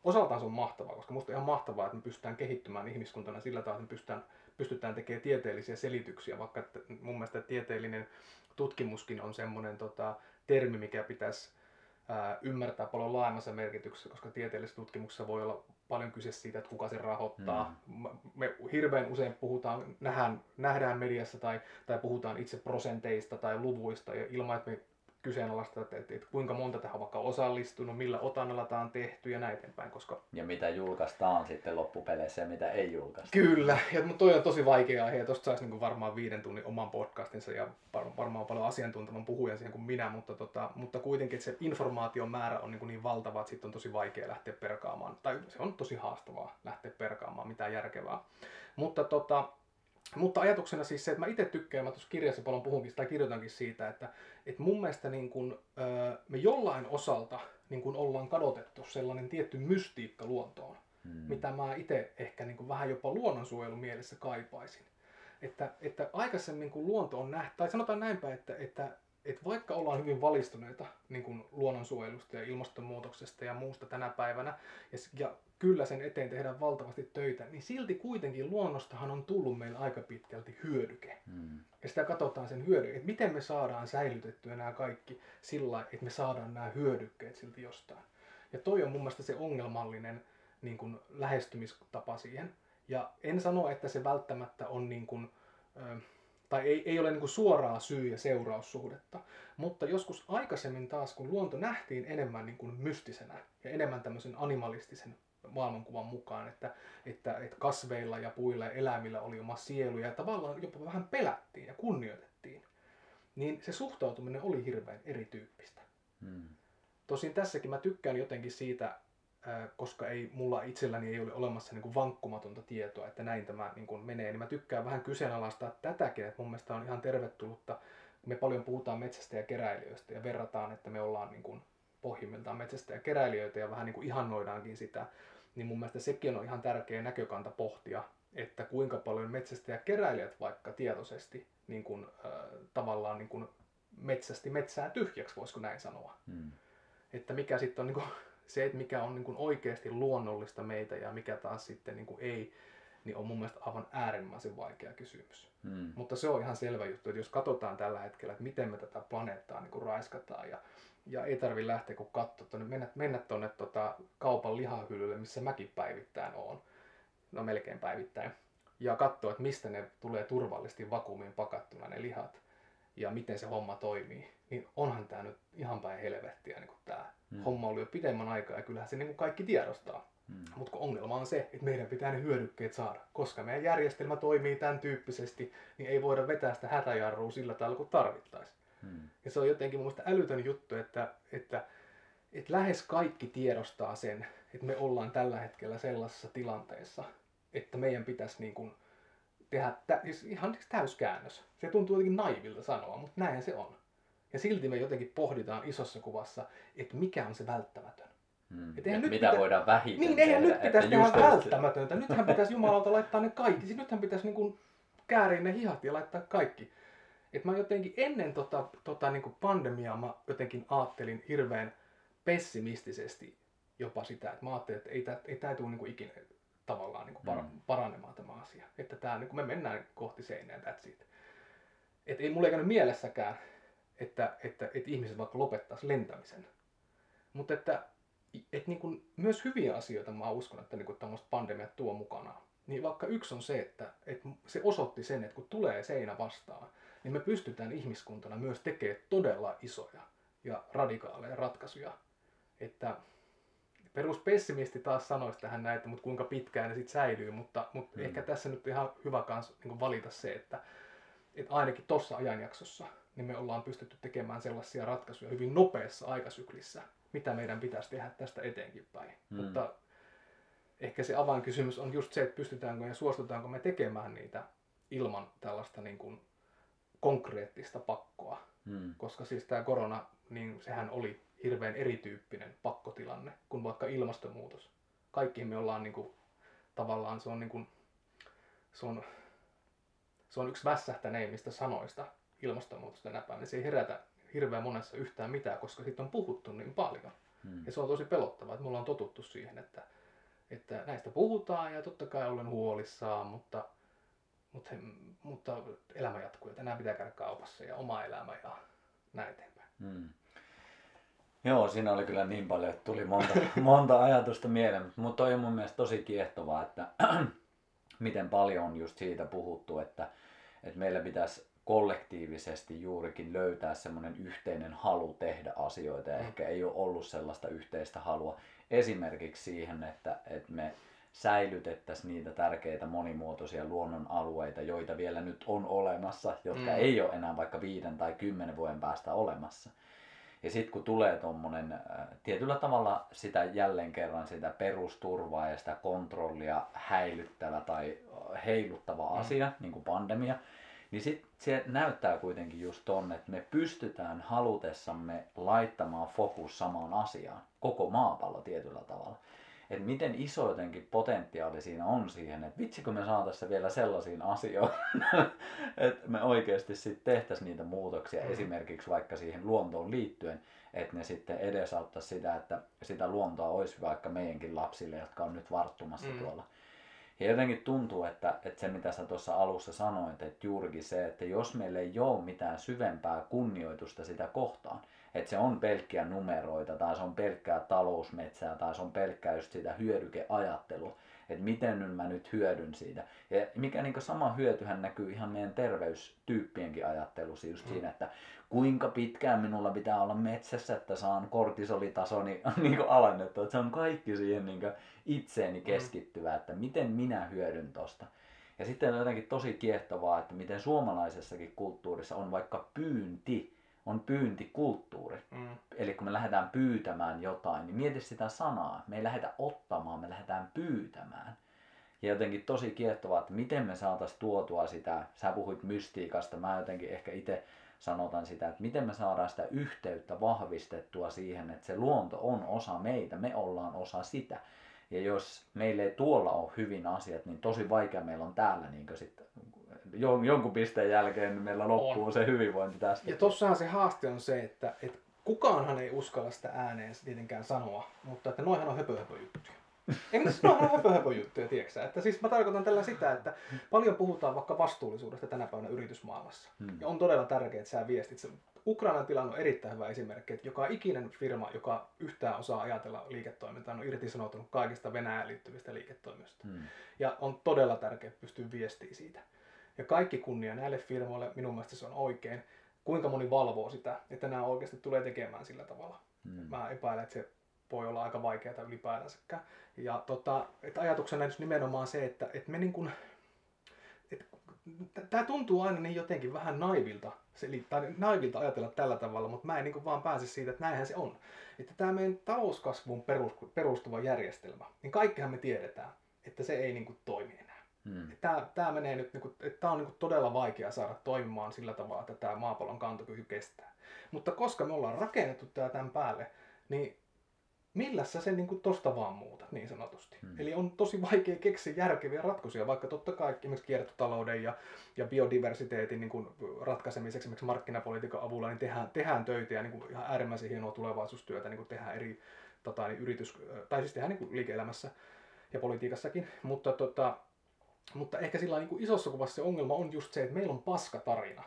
osaltaan se on mahtavaa, koska musta on ihan mahtavaa, että me pystytään kehittymään ihmiskuntana sillä tavalla, että me pystytään, pystytään tekemään tieteellisiä selityksiä, vaikka että mun mielestä tieteellinen tutkimuskin on semmoinen tota, termi, mikä pitäisi ää, ymmärtää paljon laajemmassa merkityksessä, koska tieteellisessä tutkimuksessa voi olla paljon kyse siitä, että kuka se rahoittaa. Mm. Me hirveän usein puhutaan, nähdään, nähdään mediassa tai, tai puhutaan itse prosenteista tai luvuista ja ilman, että me kyseenalaista, että, että, että kuinka monta tähän on vaikka osallistunut, millä otannalla tämä on tehty ja näin eteenpäin. Koska... Ja mitä julkaistaan sitten loppupeleissä ja mitä ei julkaista. Kyllä, ja toi on tosi vaikea aihe tuosta saisi niin varmaan viiden tunnin oman podcastinsa ja varmaan paljon asiantuntevan puhujan siihen kuin minä, mutta, tota, mutta kuitenkin että se informaation määrä on niin, niin valtava, että sitten on tosi vaikea lähteä perkaamaan, tai se on tosi haastavaa lähteä perkaamaan mitään järkevää. Mutta tota, mutta ajatuksena siis se, että mä itse tykkään, mä tuossa kirjassa paljon puhunkin tai kirjoitankin siitä, että, että mun mielestä niin kun, me jollain osalta niin kun ollaan kadotettu sellainen tietty mystiikka luontoon, hmm. mitä mä itse ehkä niin kun vähän jopa luonnonsuojelun mielessä kaipaisin. Että, että aikaisemmin kun luonto on nähty, tai sanotaan näinpä, että, että että vaikka ollaan hyvin valistuneita niin kuin luonnonsuojelusta ja ilmastonmuutoksesta ja muusta tänä päivänä, ja, ja kyllä sen eteen tehdään valtavasti töitä, niin silti kuitenkin luonnostahan on tullut meillä aika pitkälti hyödyke. Hmm. Ja sitä katsotaan sen hyödyke, että miten me saadaan säilytettyä nämä kaikki sillä että me saadaan nämä hyödykkeet silti jostain. Ja toi on mun mielestä se ongelmallinen niin kuin lähestymistapa siihen. Ja en sano, että se välttämättä on niin kuin, äh, tai ei, ei ole niin suoraa syy- ja seuraussuhdetta. Mutta joskus aikaisemmin taas, kun luonto nähtiin enemmän niin kuin mystisenä ja enemmän tämmöisen animalistisen maailmankuvan mukaan, että, että, että kasveilla ja puilla ja eläimillä oli oma sielu ja tavallaan jopa vähän pelättiin ja kunnioitettiin, niin se suhtautuminen oli hirveän erityyppistä. Hmm. Tosin tässäkin mä tykkään jotenkin siitä koska ei, mulla itselläni ei ole olemassa niin kuin vankkumatonta tietoa, että näin tämä niin kuin menee, niin mä tykkään vähän kyseenalaistaa tätäkin, että mun mielestä on ihan tervetullutta, me paljon puhutaan metsästä ja keräilijöistä ja verrataan, että me ollaan niin kuin pohjimmiltaan metsästä ja keräilijöitä ja vähän niin kuin ihannoidaankin sitä, niin mun mielestä sekin on ihan tärkeä näkökanta pohtia, että kuinka paljon metsästä ja keräilijät vaikka tietoisesti niin kuin, äh, tavallaan niin kuin metsästi metsää tyhjäksi, voisiko näin sanoa. Hmm. Että mikä sitten on niin kuin, se, että mikä on niin kuin oikeasti luonnollista meitä ja mikä taas sitten niin kuin ei, niin on mun mielestä aivan äärimmäisen vaikea kysymys. Hmm. Mutta se on ihan selvä juttu, että jos katsotaan tällä hetkellä, että miten me tätä planeettaa niin kuin raiskataan ja, ja ei tarvi lähteä kun katsoa, mennä, mennä tuonne tota, kaupan lihahyllylle, missä mäkin päivittäin on, no melkein päivittäin, ja katsoa, että mistä ne tulee turvallisesti vakuumiin pakattuna ne lihat ja miten se homma toimii, niin onhan tämä nyt ihan päin helvettiä niin kuin tämä hmm. homma oli jo pidemmän aikaa ja kyllähän se niin kuin kaikki tiedostaa. Hmm. Mutta ongelma on se, että meidän pitää ne hyödykkeet saada. Koska meidän järjestelmä toimii tämän tyyppisesti, niin ei voida vetää sitä hätäjarrua sillä tavalla kuin tarvittaisiin. Hmm. Ja se on jotenkin mun älytön juttu, että, että, että lähes kaikki tiedostaa sen, että me ollaan tällä hetkellä sellaisessa tilanteessa, että meidän pitäisi niin kuin tehdä tä, siis ihan täyskäännös. Se tuntuu jotenkin naivilta sanoa, mutta näin se on. Ja silti me jotenkin pohditaan isossa kuvassa, että mikä on se välttämätön. Hmm. Et nyt mitä pitä... voidaan vähiten Niin, eihän nyt pitäisi tehdä välttämätöntä. Nythän pitäisi Jumalalta laittaa ne kaikki. Siis nythän pitäisi niin kuin kääriä ne hihat ja laittaa kaikki. Et mä jotenkin ennen tota, tota niin kuin pandemiaa mä jotenkin ajattelin hirveän pessimistisesti jopa sitä, että mä ajattelin, että ei tämä ei tää tule niin kuin ikinä tavallaan niin kuin par- Mm. paranemaan tämä asia. Että tää, niin kuin me mennään kohti seinää, that's it. Et ei mulla ei käynyt mielessäkään, että, että, että ihmiset vaikka lopettaisi lentämisen. Mutta että et niin kuin, myös hyviä asioita mä uskon, että niin tämmöiset pandemiat tuo mukanaan. Niin vaikka yksi on se, että, että se osoitti sen, että kun tulee seinä vastaan, niin me pystytään ihmiskuntana myös tekemään todella isoja ja radikaaleja ratkaisuja. Että peruspessimisti taas sanoisi tähän näin, että mutta kuinka pitkään ne sitten säilyy, mutta, mutta mm. ehkä tässä nyt ihan hyvä kans niin valita se, että, että ainakin tuossa ajanjaksossa niin me ollaan pystytty tekemään sellaisia ratkaisuja hyvin nopeassa aikasyklissä, mitä meidän pitäisi tehdä tästä eteenkin päin. Mm. Mutta ehkä se avainkysymys on just se, että pystytäänkö ja suostutaanko me tekemään niitä ilman tällaista niin kuin konkreettista pakkoa. Mm. Koska siis tämä korona, niin sehän oli hirveän erityyppinen pakkotilanne kuin vaikka ilmastonmuutos. Kaikki me ollaan niin kuin, tavallaan se on, niin kuin, se on, se on yksi vässähtäneimmistä sanoista ilmastonmuutos tänä päivänä. Se ei herätä hirveän monessa yhtään mitään, koska siitä on puhuttu niin paljon. Mm. Ja se on tosi pelottavaa, että me ollaan totuttu siihen, että, että näistä puhutaan ja totta kai olen huolissaan, mutta, mutta, mutta elämä jatkuu ja tänään pitää käydä kaupassa ja oma elämä ja näin eteenpäin. Mm. Joo, siinä oli kyllä niin paljon, että tuli monta, monta ajatusta mieleen, mutta toi on mun mielestä tosi kiehtovaa, että miten paljon on just siitä puhuttu, että, että meillä pitäisi kollektiivisesti juurikin löytää semmoinen yhteinen halu tehdä asioita ja Mm. ehkä ei ole ollut sellaista yhteistä halua esimerkiksi siihen, että, että me säilytettäisiin niitä tärkeitä monimuotoisia luonnonalueita, joita vielä nyt on olemassa, jotka Mm. ei ole enää vaikka viiden tai kymmenen vuoden päästä olemassa. Ja sitten kun tulee tuommoinen äh, tietyllä tavalla sitä jälleen kerran sitä perusturvaa ja sitä kontrollia häilyttävä tai äh, heiluttava Mm. asia, niin kuin pandemia, niin sitten se näyttää kuitenkin just ton, että me pystytään halutessamme laittamaan fokus samaan asiaan, koko maapallo tietyllä tavalla. Että miten iso jotenkin potentiaali siinä on siihen, että vitsikö me saataisiin vielä sellaisiin asioihin, että me oikeasti sitten tehtäisiin niitä muutoksia Mm. esimerkiksi vaikka siihen luontoon liittyen, että ne sitten edesauttaisi sitä, että sitä luontoa olisi vaikka meidänkin lapsille, jotka on nyt varttumassa Mm. tuolla. Ja jotenkin tuntuu, että, että se mitä sä tuossa alussa sanoit, että juurikin se, että jos meillä ei ole mitään syvempää kunnioitusta sitä kohtaan, että se on pelkkiä numeroita tai se on pelkkää talousmetsää tai se on pelkkää just sitä hyödykeajattelua, että miten nyt mä nyt hyödyn siitä. Ja mikä niin sama hyötyhän näkyy ihan meidän terveystyyppienkin ajattelussa just Mm. siinä, että kuinka pitkään minulla pitää olla metsässä, että saan kortisolitasoni niin alennettua. Että se on kaikki siihen niin itseeni keskittyvää, että miten minä hyödyn tosta. Ja sitten on jotenkin tosi kiehtovaa, että miten suomalaisessakin kulttuurissa on vaikka pyynti, on pyyntikulttuuri. Mm. Eli kun me lähdetään pyytämään jotain, niin mieti sitä sanaa. Me ei lähdetä ottamaan, me lähdetään pyytämään. Ja jotenkin tosi kiehtovaa, että miten me saataisiin tuotua sitä, sä puhuit mystiikasta, mä jotenkin ehkä itse sanotan sitä, että miten me saadaan sitä yhteyttä vahvistettua siihen, että se luonto on osa meitä, me ollaan osa sitä. Ja jos meillä ei tuolla ole hyvin asiat, niin tosi vaikea meillä on täällä niin sit, jon- jonkun pisteen jälkeen niin meillä loppuu On. se hyvinvointi tästä. Ja tossahan se haaste on se, että, että kukaanhan ei uskalla sitä ääneen tietenkään sanoa, mutta että noihan on höpö, höpö juttuja. Ei, mutta siis noihan on höpö, höpö juttuja, tiedätkö? Että siis mä tarkoitan tällä sitä, että paljon puhutaan vaikka vastuullisuudesta tänä päivänä yritysmaailmassa. Hmm. Ja on todella tärkeää, että sä viestit. Se Ukrainan tilanne on erittäin hyvä esimerkki, että joka ikinen firma, joka yhtään osaa ajatella liiketoimintaa, on irtisanoutunut kaikista Venäjään liittyvistä liiketoimista. Hmm. Ja on todella tärkeää pystyä viestiä siitä. Ja kaikki kunnia näille firmoille, minun mielestä se on oikein. Kuinka moni valvoo sitä, että nämä oikeasti tulee tekemään sillä tavalla. Hmm. Mä epäilen, että se voi olla aika vaikeaa ylipäätänsäkään. Ja tota, että ajatuksena just nimenomaan se, että, että me niin kuin, että tämä tuntuu aina niin jotenkin vähän naivilta, se, tai naivilta ajatella tällä tavalla, mutta mä en niin kuin vaan pääse siitä, että näinhän se on. Että tämä meidän talouskasvuun perus- perustuva järjestelmä, niin kaikkihan me tiedetään, että se ei niin kuin toimi Hmm. Tämä, tämä menee nyt, niin kuin, että tämä on niin kuin todella vaikea saada toimimaan sillä tavalla, että tämä maapallon kantokyky kestää. Mutta koska me ollaan rakennettu tämä tämän päälle, niin millä sä sen niin tosta vaan muutat niin sanotusti. Hmm. Eli on tosi vaikea keksiä järkeviä ratkaisuja, vaikka totta kai esimerkiksi kiertotalouden ja, ja biodiversiteetin niin kuin ratkaisemiseksi esimerkiksi markkinapolitiikan avulla niin tehdään, tehdään töitä ja niin kuin ihan äärimmäisen hienoa tulevaisuustyötä niin kuin tehdään eri tota, niin yritys, tai siis tehdään niin kuin liike-elämässä ja politiikassakin, mutta, tota, mutta ehkä sillä niin kuin isossa kuvassa se ongelma on just se, että meillä on paska tarina,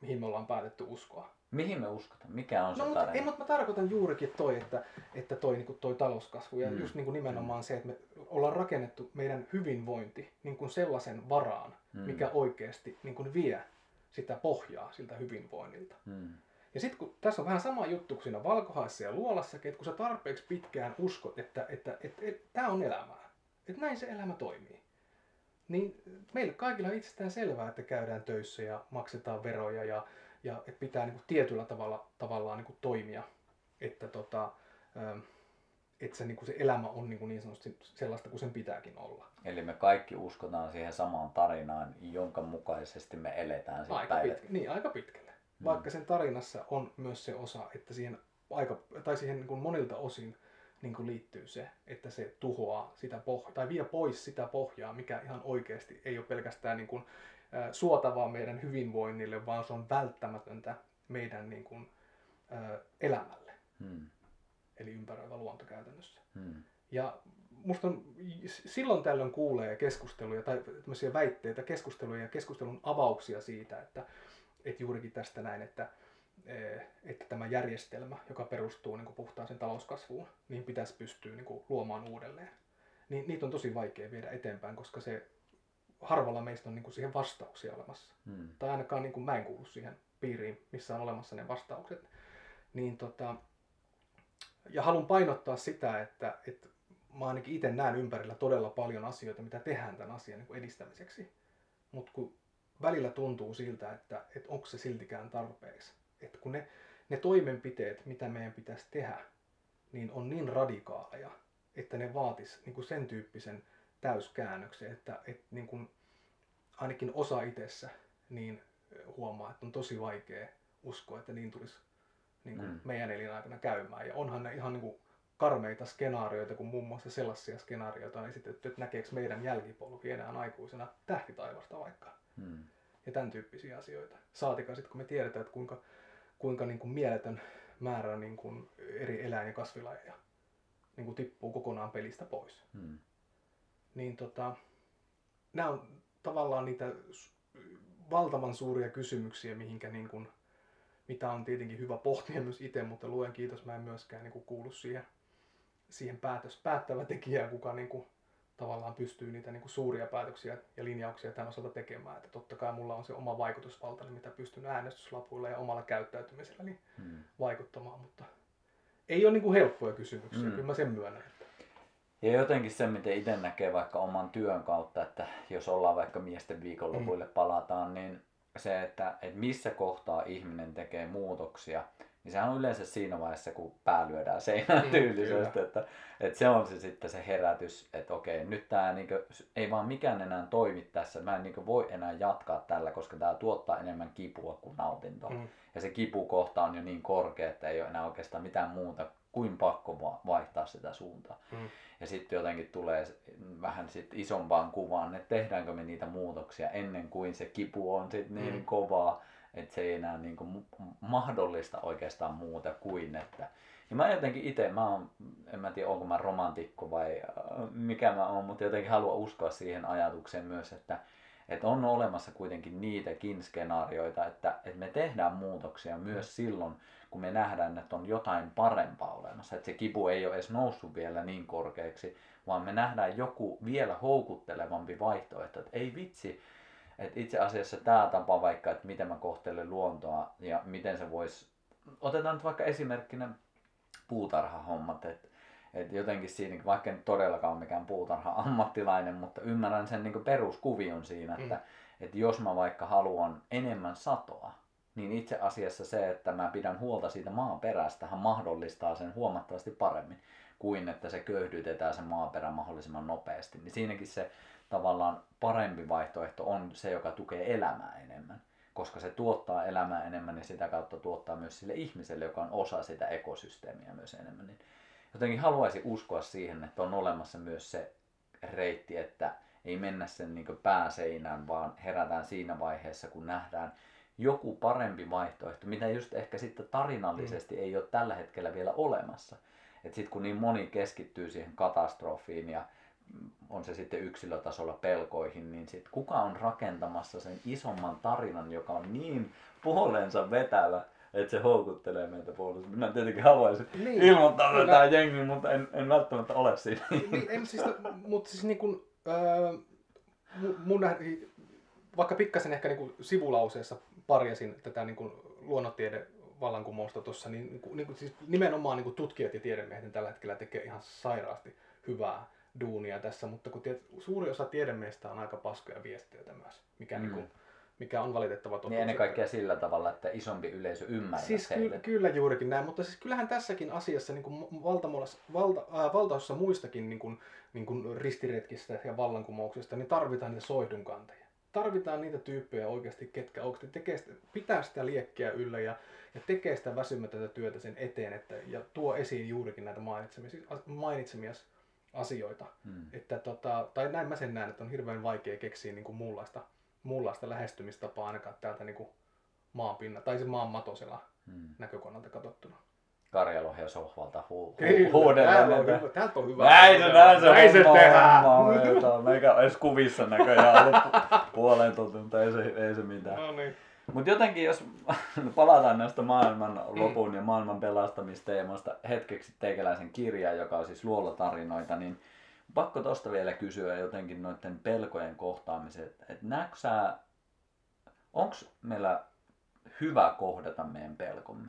mihin me ollaan päätetty uskoa. Mihin me uskotaan? Mikä on se No, mutta, tarina? ei, mutta mä tarkoitan juurikin toi, että, että toi, niin kuin toi talouskasvu ja Mm. mm. just niin kuin nimenomaan se, että me ollaan rakennettu meidän hyvinvointi niin kuin sellaisen varaan, Mm. mm. mikä oikeasti niin kuin vie sitä pohjaa siltä hyvinvoinnilta. Hmm. Ja sitten kun tässä on vähän sama juttu kuin siinä valkohaissa ja luolassakin, että kun sä tarpeeksi pitkään uskot, että, että, että, että, että tämä on elämää, että näin se elämä toimii, niin meille kaikilla on itsestään selvää, että käydään töissä ja maksetaan veroja ja, ja että pitää niin kuin tietyllä tavalla tavallaan niin kuin toimia, että, tota, ähm, että se, niin, kuin se elämä on niin, kuin niin sanotusti sellaista kuin sen pitääkin olla. Eli me kaikki uskotaan siihen samaan tarinaan, jonka mukaisesti me eletään sitten Aika, päivät. pitkä, niin, aika pitkälle. Mm. Vaikka sen tarinassa on myös se osa, että siihen, aika, tai siihen niin kuin monilta osin niin kuin liittyy se, että se tuhoaa sitä pohjaa, tai vie pois sitä pohjaa, mikä ihan oikeasti ei ole pelkästään niin kuin, äh, suotavaa meidän hyvinvoinnille, vaan se on välttämätöntä meidän niin kuin, äh, elämälle, Hmm. eli ympäröivä luonto käytännössä. Hmm. Ja musta on, silloin tällöin kuulee keskusteluja tai tämmöisiä väitteitä, keskusteluja ja keskustelun avauksia siitä, että, että juurikin tästä näin, että, että tämä järjestelmä, joka perustuu niin kuin puhtaaseen talouskasvuun, niin pitäisi pystyä niin kuin luomaan uudelleen. Niin niitä on tosi vaikea viedä eteenpäin, koska se harvalla meistä on niin kuin siihen vastauksia olemassa. Hmm. Tai ainakaan niin kuin mä en kuulu siihen piiriin, missä on olemassa ne vastaukset. Niin tota, ja haluan painottaa sitä, että, että mä ainakin itse näen ympärillä todella paljon asioita, mitä tehdään tämän asian niin kuin edistämiseksi. Mutta kun välillä tuntuu siltä, että, että onko se siltikään tarpeeksi. Että kun ne, ne toimenpiteet, mitä meidän pitäisi tehdä, niin on niin radikaaleja, että ne vaatis niin kuin sen tyyppisen täyskäännöksen, että, että niin kuin ainakin osa itsessä niin huomaa, että on tosi vaikea uskoa, että niin tulisi niin kuin Mm. meidän elinaikana käymään. Ja onhan ne ihan niin kuin karmeita skenaarioita, kun muun muassa sellaisia skenaarioita on esitetty, että näkeekö meidän jälkipolvi enää aikuisena tähtitaivasta vaikka. Hmm. Ja tämän tyyppisiä asioita. Saatika sitten, kun me tiedetään, että kuinka, kuinka niin kuin mieletön määrä niin kuin eri eläin- ja kasvilajeja niin kuin tippuu kokonaan pelistä pois. Hmm. Niin tota, nämä on tavallaan niitä valtavan suuria kysymyksiä, mihinkä niin kuin, mitä on tietenkin hyvä pohtia myös itse, mutta luen kiitos, mä en myöskään niin kuin kuulu siihen, siihen päätös, päättävä tekijään, kuka niin kuin, tavallaan pystyy niitä niin kuin suuria päätöksiä ja linjauksia tämän osalta tekemään. Että totta kai mulla on se oma vaikutusvalta, mitä pystyn äänestyslapuilla ja omalla käyttäytymiselläni Hmm. vaikuttamaan, mutta ei ole niin kuin helppoja kysymyksiä, Mm. mm. kyllä mä sen myönnän. Että, Ja jotenkin se, miten itse näkee vaikka oman työn kautta, että jos ollaan vaikka miesten viikonlopuille palataan, niin se, että, että missä kohtaa ihminen tekee muutoksia, niin sehän on yleensä siinä vaiheessa, kun pää lyödään seinään Mm, tyylisesti, kyllä. että, että se on se sitten se herätys, että okei, nyt tämä niinku, ei vaan mikään enää toimi tässä, mä en niinku voi enää jatkaa tällä, koska tämä tuottaa enemmän kipua kuin nautintoa. Mm. Ja se kipukohta on jo niin korkea, että ei ole enää oikeastaan mitään muuta kuin pakko va- vaihtaa sitä suuntaa. Mm. Ja sitten jotenkin tulee vähän sit isompaan kuvaan, että tehdäänkö me niitä muutoksia ennen kuin se kipu on sit niin Mm. kovaa, että se ei enää niinku mu- mahdollista oikeastaan muuta kuin että ja mä jotenkin itse, mä oon, en mä tiedä onko mä romantikko vai äh, mikä mä oon, mutta jotenkin haluan uskoa siihen ajatukseen myös, että, että on olemassa kuitenkin niitäkin skenaarioita, että, että me tehdään muutoksia myös silloin, kun me nähdään, että on jotain parempaa olemassa. Että se kipu ei ole edes noussut vielä niin korkeaksi, vaan me nähdään joku vielä houkuttelevampi vaihtoehto. Että ei vitsi, että itse asiassa tämä tapa vaikka, että miten mä kohtelen luontoa ja miten se voisi... Otetaan nyt vaikka esimerkkinä puutarhahommat, että et jotenkin siinä, vaikka en todellakaan ole mikään puutarha-ammattilainen, mutta ymmärrän sen niin peruskuvion siinä, että Mm. et jos mä vaikka haluan enemmän satoa, niin itse asiassa se, että mä pidän huolta siitä maaperästähän mahdollistaa sen huomattavasti paremmin kuin että se köyhdytetään se maaperä mahdollisimman nopeasti. Niin siinäkin se tavallaan parempi vaihtoehto on se, joka tukee elämää enemmän. Koska se tuottaa elämää enemmän ja sitä kautta tuottaa myös sille ihmiselle, joka on osa sitä ekosysteemiä myös enemmän. Niin jotenkin haluaisin uskoa siihen, että on olemassa myös se reitti, että ei mennä sen niin pääseinään, vaan herätään siinä vaiheessa, kun nähdään joku parempi vaihtoehto, mitä just ehkä sitten tarinallisesti ei ole tällä hetkellä vielä olemassa. että sitten kun niin moni keskittyy siihen katastrofiin ja on se sitten yksilötasolla pelkoihin, niin sitten kuka on rakentamassa sen isomman tarinan, joka on niin puoleensa vetävä, että se houkuttelee meitä puolesta. Minä tietenkin haluaisin niin, ilmoittaa kyllä. tämä jengi, mutta en, en välttämättä ole siinä. Niin, en siis, mutta siis niin kuin, äh, mun vaikka pikkasen ehkä niin kuin sivulauseessa parjasin tätä niin kuin luonnontiede vallankumousta tuossa, niin, niin, kuin, niin kuin, siis nimenomaan niin kuin tutkijat ja tiedemiehet tällä hetkellä tekee ihan sairaasti hyvää duunia tässä, mutta kun tiedät, suuri osa tiedemiestä on aika paskoja viestiöitä myös, mikä, mm. niin kuin, mikä on valitettava totuus. Niin ennen kaikkea sillä tavalla, että isompi yleisö ymmärtää Siis ky- kyllä juurikin näin, mutta siis kyllähän tässäkin asiassa niin kuin valta, äh, valtaosassa muistakin niin kuin, niin kuin ristiretkistä ja vallankumouksesta, niin tarvitaan niitä soihdunkantajia. Tarvitaan niitä tyyppejä oikeasti, ketkä oikeasti tekee sitä, pitää sitä liekkiä yllä ja, ja tekee sitä väsymätöntä työtä sen eteen että, ja tuo esiin juurikin näitä mainitsemia asioita. Hmm. Että tota, tai näin mä sen näen, että on hirveän vaikea keksiä niin kuin muunlaista, muunlaista lähestymistapaa ainakaan täältä niin kuin maanpinna, tai se maan matosella hmm. näkökannalta katsottuna. Karjalohja sohvalta hu- hu- huudellen. Täältä on hyvä. Näin se, näin se, näin se tehdään. Meikä edes kuvissa näköjään ollut puoleen tuntia, ei se, ei se mitään. No niin. Mutta jotenkin, jos palataan näistä maailman lopun mm. ja maailman pelastamisteemoista hetkeksi teikäläisen kirjaan, joka on siis luolotarinoita, niin pakko tosta vielä kysyä jotenkin noiden pelkojen kohtaamiset. Että näetkö sä, onko meillä hyvä kohdata meidän pelkomme?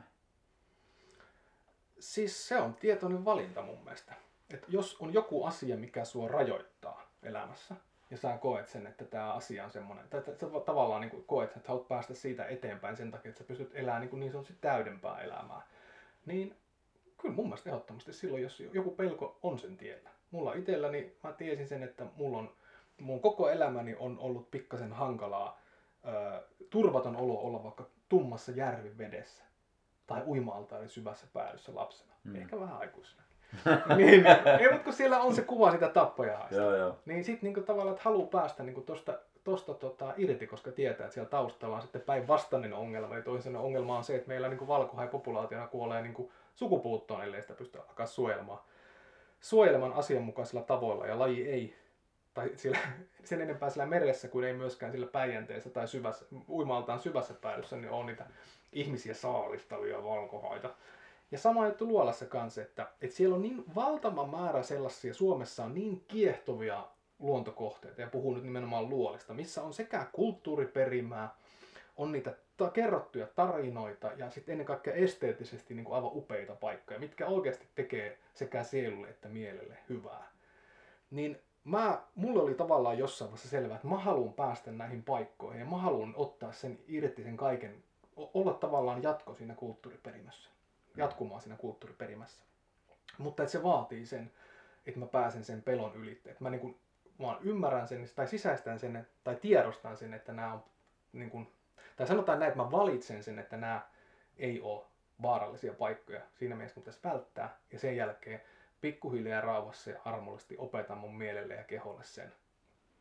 Siis se on tietoinen valinta mun mielestä. Et jos on joku asia, mikä sua rajoittaa elämässä, ja sä koet sen, että tämä asia on semmoinen, tai sä tavallaan niin koet, että haluat päästä siitä eteenpäin sen takia, että sä pystyt elämään niin, kuin niin sanotusti täydempää elämää, niin kyllä mun mielestä ehdottomasti silloin, jos joku pelko on sen tiellä. Mulla itselläni, mä tiesin sen, että mulla on, mun koko elämäni on ollut pikkasen hankalaa, ää, turvaton olo olla vaikka tummassa järvivedessä tai uima syvässä päädyssä lapsena. Mm. Ehkä vähän aikuisena niin, ei, mutta kun siellä on se kuva sitä tappajaa. joo, joo. Niin sitten niinku tavallaan, että haluaa päästä niinku tosta, tosta tota, irti, koska tietää, että siellä taustalla on sitten päinvastainen ongelma. Eli toisen ongelma on se, että meillä niinku valkohai-populaationa kuolee niinku sukupuuttoon, ellei sitä pysty alkaa suojelemaan, suojelemaan asianmukaisilla tavoilla. Ja laji ei, tai sillä, sen enempää sillä meressä kuin ei myöskään sillä päijänteessä tai syvässä, uimaltaan syvässä päädyssä, niin on niitä ihmisiä saalistavia valkohaita. Ja sama juttu Luolassa kanssa, että, että siellä on niin valtava määrä sellaisia, Suomessa on niin kiehtovia luontokohteita, ja puhun nyt nimenomaan Luolista, missä on sekä kulttuuriperimää, on niitä ta- kerrottuja tarinoita ja sitten ennen kaikkea esteettisesti niin kuin aivan upeita paikkoja, mitkä oikeasti tekee sekä sielulle että mielelle hyvää. Niin mä, mulle oli tavallaan jossain vaiheessa selvää, että mä haluan päästä näihin paikkoihin ja mä haluan ottaa sen irti sen kaiken, olla tavallaan jatko siinä kulttuuriperimässä jatkumaan siinä kulttuuriperimässä. Mutta että se vaatii sen, että mä pääsen sen pelon ylitte. Että mä, niin kuin, mä ymmärrän sen tai sisäistän sen tai tiedostan sen, että nämä on, niin kuin, tai sanotaan näin, että mä valitsen sen, että nämä ei ole vaarallisia paikkoja siinä mielessä, kun pitäisi välttää. Ja sen jälkeen pikkuhiljaa rauhassa ja armollisesti opetan mun mielelle ja keholle sen.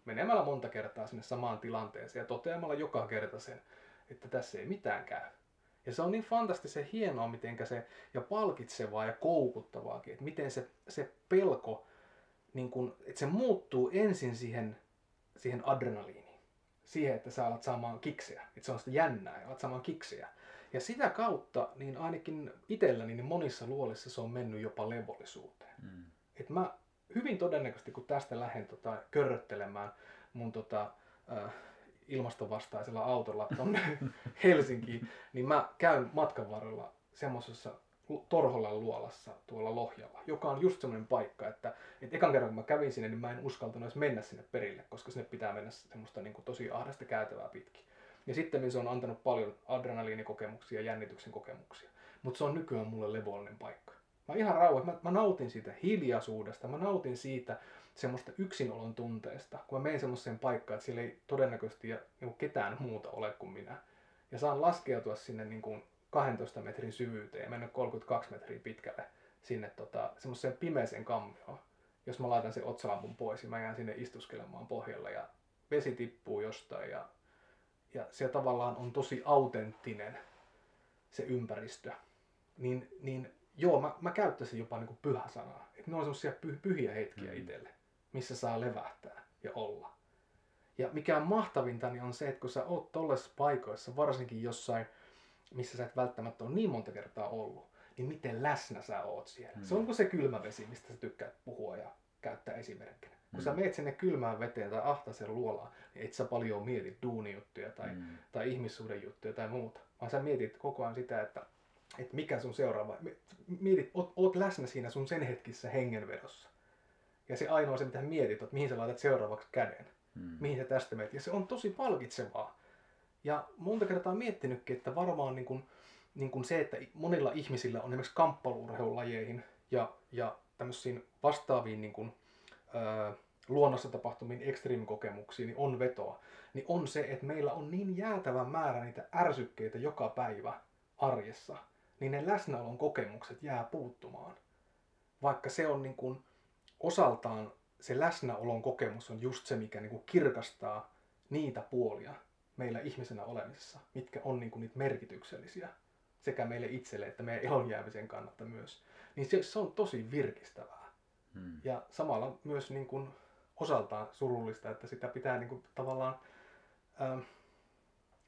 Menemällä monta kertaa sinne samaan tilanteeseen ja toteamalla joka kerta sen, että tässä ei mitään käy. Ja se on niin fantastisen hienoa, miten se, ja palkitsevaa ja koukuttavaakin, että miten se, se pelko, niin kun, että se muuttuu ensin siihen, siihen adrenaliiniin. Siihen, että sä alat saamaan kikseä. Että se on sitä jännää ja alat saamaan kikseä. Ja sitä kautta, niin ainakin itselläni, niin monissa luolissa se on mennyt jopa levollisuuteen. Mm. Et mä hyvin todennäköisesti, kun tästä lähden tota, körröttelemään mun tota, äh, ilmastovastaisella autolla tuonne Helsinkiin, niin mä käyn matkan varrella semmoisessa Torholan luolassa tuolla Lohjalla, joka on just semmoinen paikka, että, että ekan kerran kun mä kävin sinne, niin mä en uskaltanut edes mennä sinne perille, koska sinne pitää mennä semmoista niin kuin tosi ahdasta käytävää pitkin. Ja sitten se on antanut paljon adrenaliinikokemuksia ja jännityksen kokemuksia. Mutta se on nykyään mulle levollinen paikka. Mä ihan rauha, mä, mä nautin siitä hiljaisuudesta, mä nautin siitä, semmoista yksinolon tunteesta, kun mä menen semmoiseen paikkaan, että siellä ei todennäköisesti niin kuin ketään muuta ole kuin minä. Ja saan laskeutua sinne niin kuin 12 metrin syvyyteen ja mennä 32 metriä pitkälle sinne tota, semmoiseen pimeeseen kammioon. Jos mä laitan sen otsalampun pois ja mä jään sinne istuskelemaan pohjalla ja vesi tippuu jostain ja, ja se tavallaan on tosi autenttinen se ympäristö. Niin, niin joo, mä, mä käyttäisin jopa niin kuin pyhä sanaa. Että ne on semmoisia py, pyhiä hetkiä Mm. itselle, missä saa levähtää ja olla. Ja mikä on mahtavinta, niin on se, että kun sä oot tollaisissa paikoissa, varsinkin jossain, missä sä et välttämättä ole niin monta kertaa ollut, niin miten läsnä sä oot siellä. Mm. Se onko se kylmä vesi, mistä sä tykkäät puhua ja käyttää esimerkkinä. Kun Mm. sä meet sinne kylmään veteen tai ahtaisen luolaan, niin et sä paljon mieti duunijuttuja tai, Mm. tai ihmissuhdejuttuja tai muuta, vaan sä mietit koko ajan sitä, että, että mikä sun seuraava, mietit, oot, oot läsnä siinä sun sen hetkissä hengenvedossa. Ja se ainoa se, mitä mietit, että mihin sä laitat seuraavaksi käden, Mm. mihin sä tästä menet. Ja se on tosi palkitsevaa. Ja monta kertaa miettinytkin, että varmaan niin kuin, niin kuin se, että monilla ihmisillä on esimerkiksi kamppaluurheilulajeihin ja, ja tämmöisiin vastaaviin niin kuin, ö, luonnossa tapahtumiin ekstriimikokemuksiin niin on vetoa, niin on se, että meillä on niin jäätävä määrä niitä ärsykkeitä joka päivä arjessa, niin ne läsnäolon kokemukset jää puuttumaan. Vaikka se on niin kuin, osaltaan se läsnäolon kokemus on just se, mikä niin kuin kirkastaa niitä puolia meillä ihmisenä olemisessa, mitkä on niin kuin niitä merkityksellisiä sekä meille itselle että meidän elonjäämisen kannalta myös. Niin se, se on tosi virkistävää. Mm. Ja samalla myös niin kuin osaltaan surullista, että sitä pitää niin kuin tavallaan, ähm,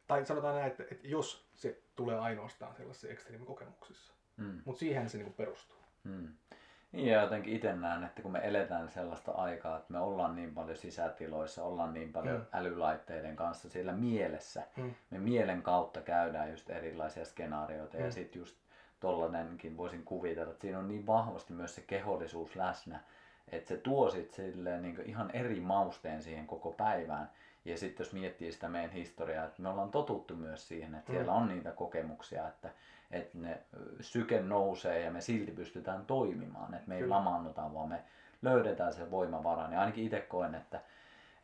tai sanotaan näin, että, että jos se tulee ainoastaan sellaisissa ekstriimikokemuksissa. Mm. Mutta siihen se niin kuin perustuu. Mm. Niin ja jotenkin itse näen, että kun me eletään sellaista aikaa, että me ollaan niin paljon sisätiloissa, ollaan niin paljon Mm. älylaitteiden kanssa siellä mielessä, Mm. me mielen kautta käydään just erilaisia skenaarioita ja Mm. sitten just tollanenkin voisin kuvitella, että siinä on niin vahvasti myös se kehollisuus läsnä, että se tuo sit silleen niin ihan eri mausteen siihen koko päivään. Ja sitten jos miettii sitä meidän historiaa, että me ollaan totuttu myös siihen, että Mm. siellä on niitä kokemuksia, että, että ne syke nousee ja me silti pystytään toimimaan, että me ei Kyllä. lamaannuta, vaan me löydetään se voimavara. Niin ainakin itse koen, että,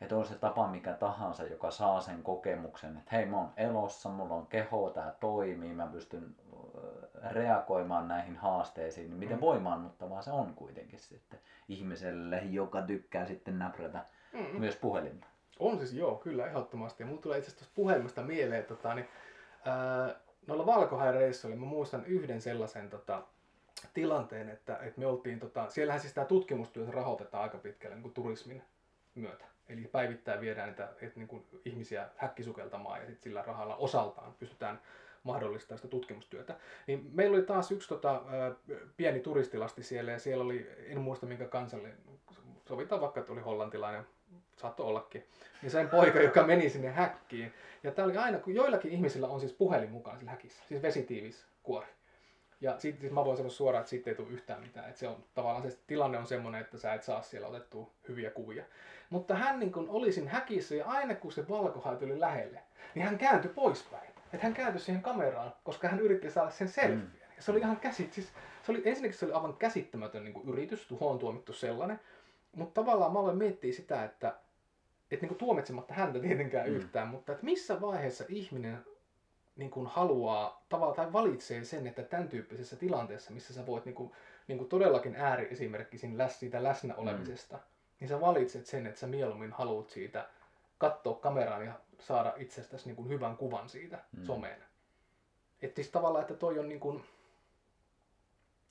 että on se tapa mikä tahansa, joka saa sen kokemuksen, että hei mä oon elossa, mulla on keho, tää toimii, mä pystyn reagoimaan näihin haasteisiin, niin miten Mm. voimaannuttavaa se on kuitenkin sitten ihmiselle, joka tykkää sitten näprätä Mm. myös puhelinta. On siis joo, kyllä ehdottomasti. Ja mulla tulee itse asiassa puhelimesta mieleen, tota, niin, ää, noilla valkohaireissuilla mä muistan yhden sellaisen tota, tilanteen, että, että me oltiin, tota, siellähän siis tämä tutkimustyö rahoitetaan aika pitkälle niin kuin turismin myötä. Eli päivittäin viedään niitä että, niin kuin ihmisiä häkkisukeltamaan ja sitten sillä rahalla osaltaan pystytään mahdollistamaan sitä tutkimustyötä. Niin meillä oli taas yksi tota, pieni turistilasti siellä ja siellä oli, en muista minkä kansallinen, sovitaan vaikka, että oli hollantilainen, saattoi ollakin, niin sen poika, joka meni sinne häkkiin. Ja tämä oli aina, kun joillakin ihmisillä on siis puhelin mukana sillä häkissä, siis vesitiivis kuori. Ja sitten siis mä voin sanoa suoraan, että siitä ei tule yhtään mitään. Että se on tavallaan se tilanne on semmoinen, että sä et saa siellä otettua hyviä kuvia. Mutta hän niin kun oli siinä häkissä ja aina kun se valkohai tuli lähelle, niin hän kääntyi poispäin. Että hän kääntyi siihen kameraan, koska hän yritti saada sen selfien. Mm. Ja se oli ihan käsit, siis se oli, ensinnäkin se oli aivan käsittämätön niin kuin yritys, tuhoon tuomittu sellainen. Mutta tavallaan mä aloin miettiä sitä, että, että niin kuin tuomitsematta häntä tietenkään Mm. yhtään, mutta että missä vaiheessa ihminen niin kuin haluaa tavallaan tai valitsee sen, että tämän tyyppisessä tilanteessa, missä sä voit niin kuin, niin kuin todellakin ääriesimerkki siitä läsnä olemisesta, niin sä valitset sen, että sä mieluummin haluat siitä katsoa kameraan ja saada itsestäsi niin kuin hyvän kuvan siitä Mm. mm. someen. Että siis tavallaan, että toi on niin kuin,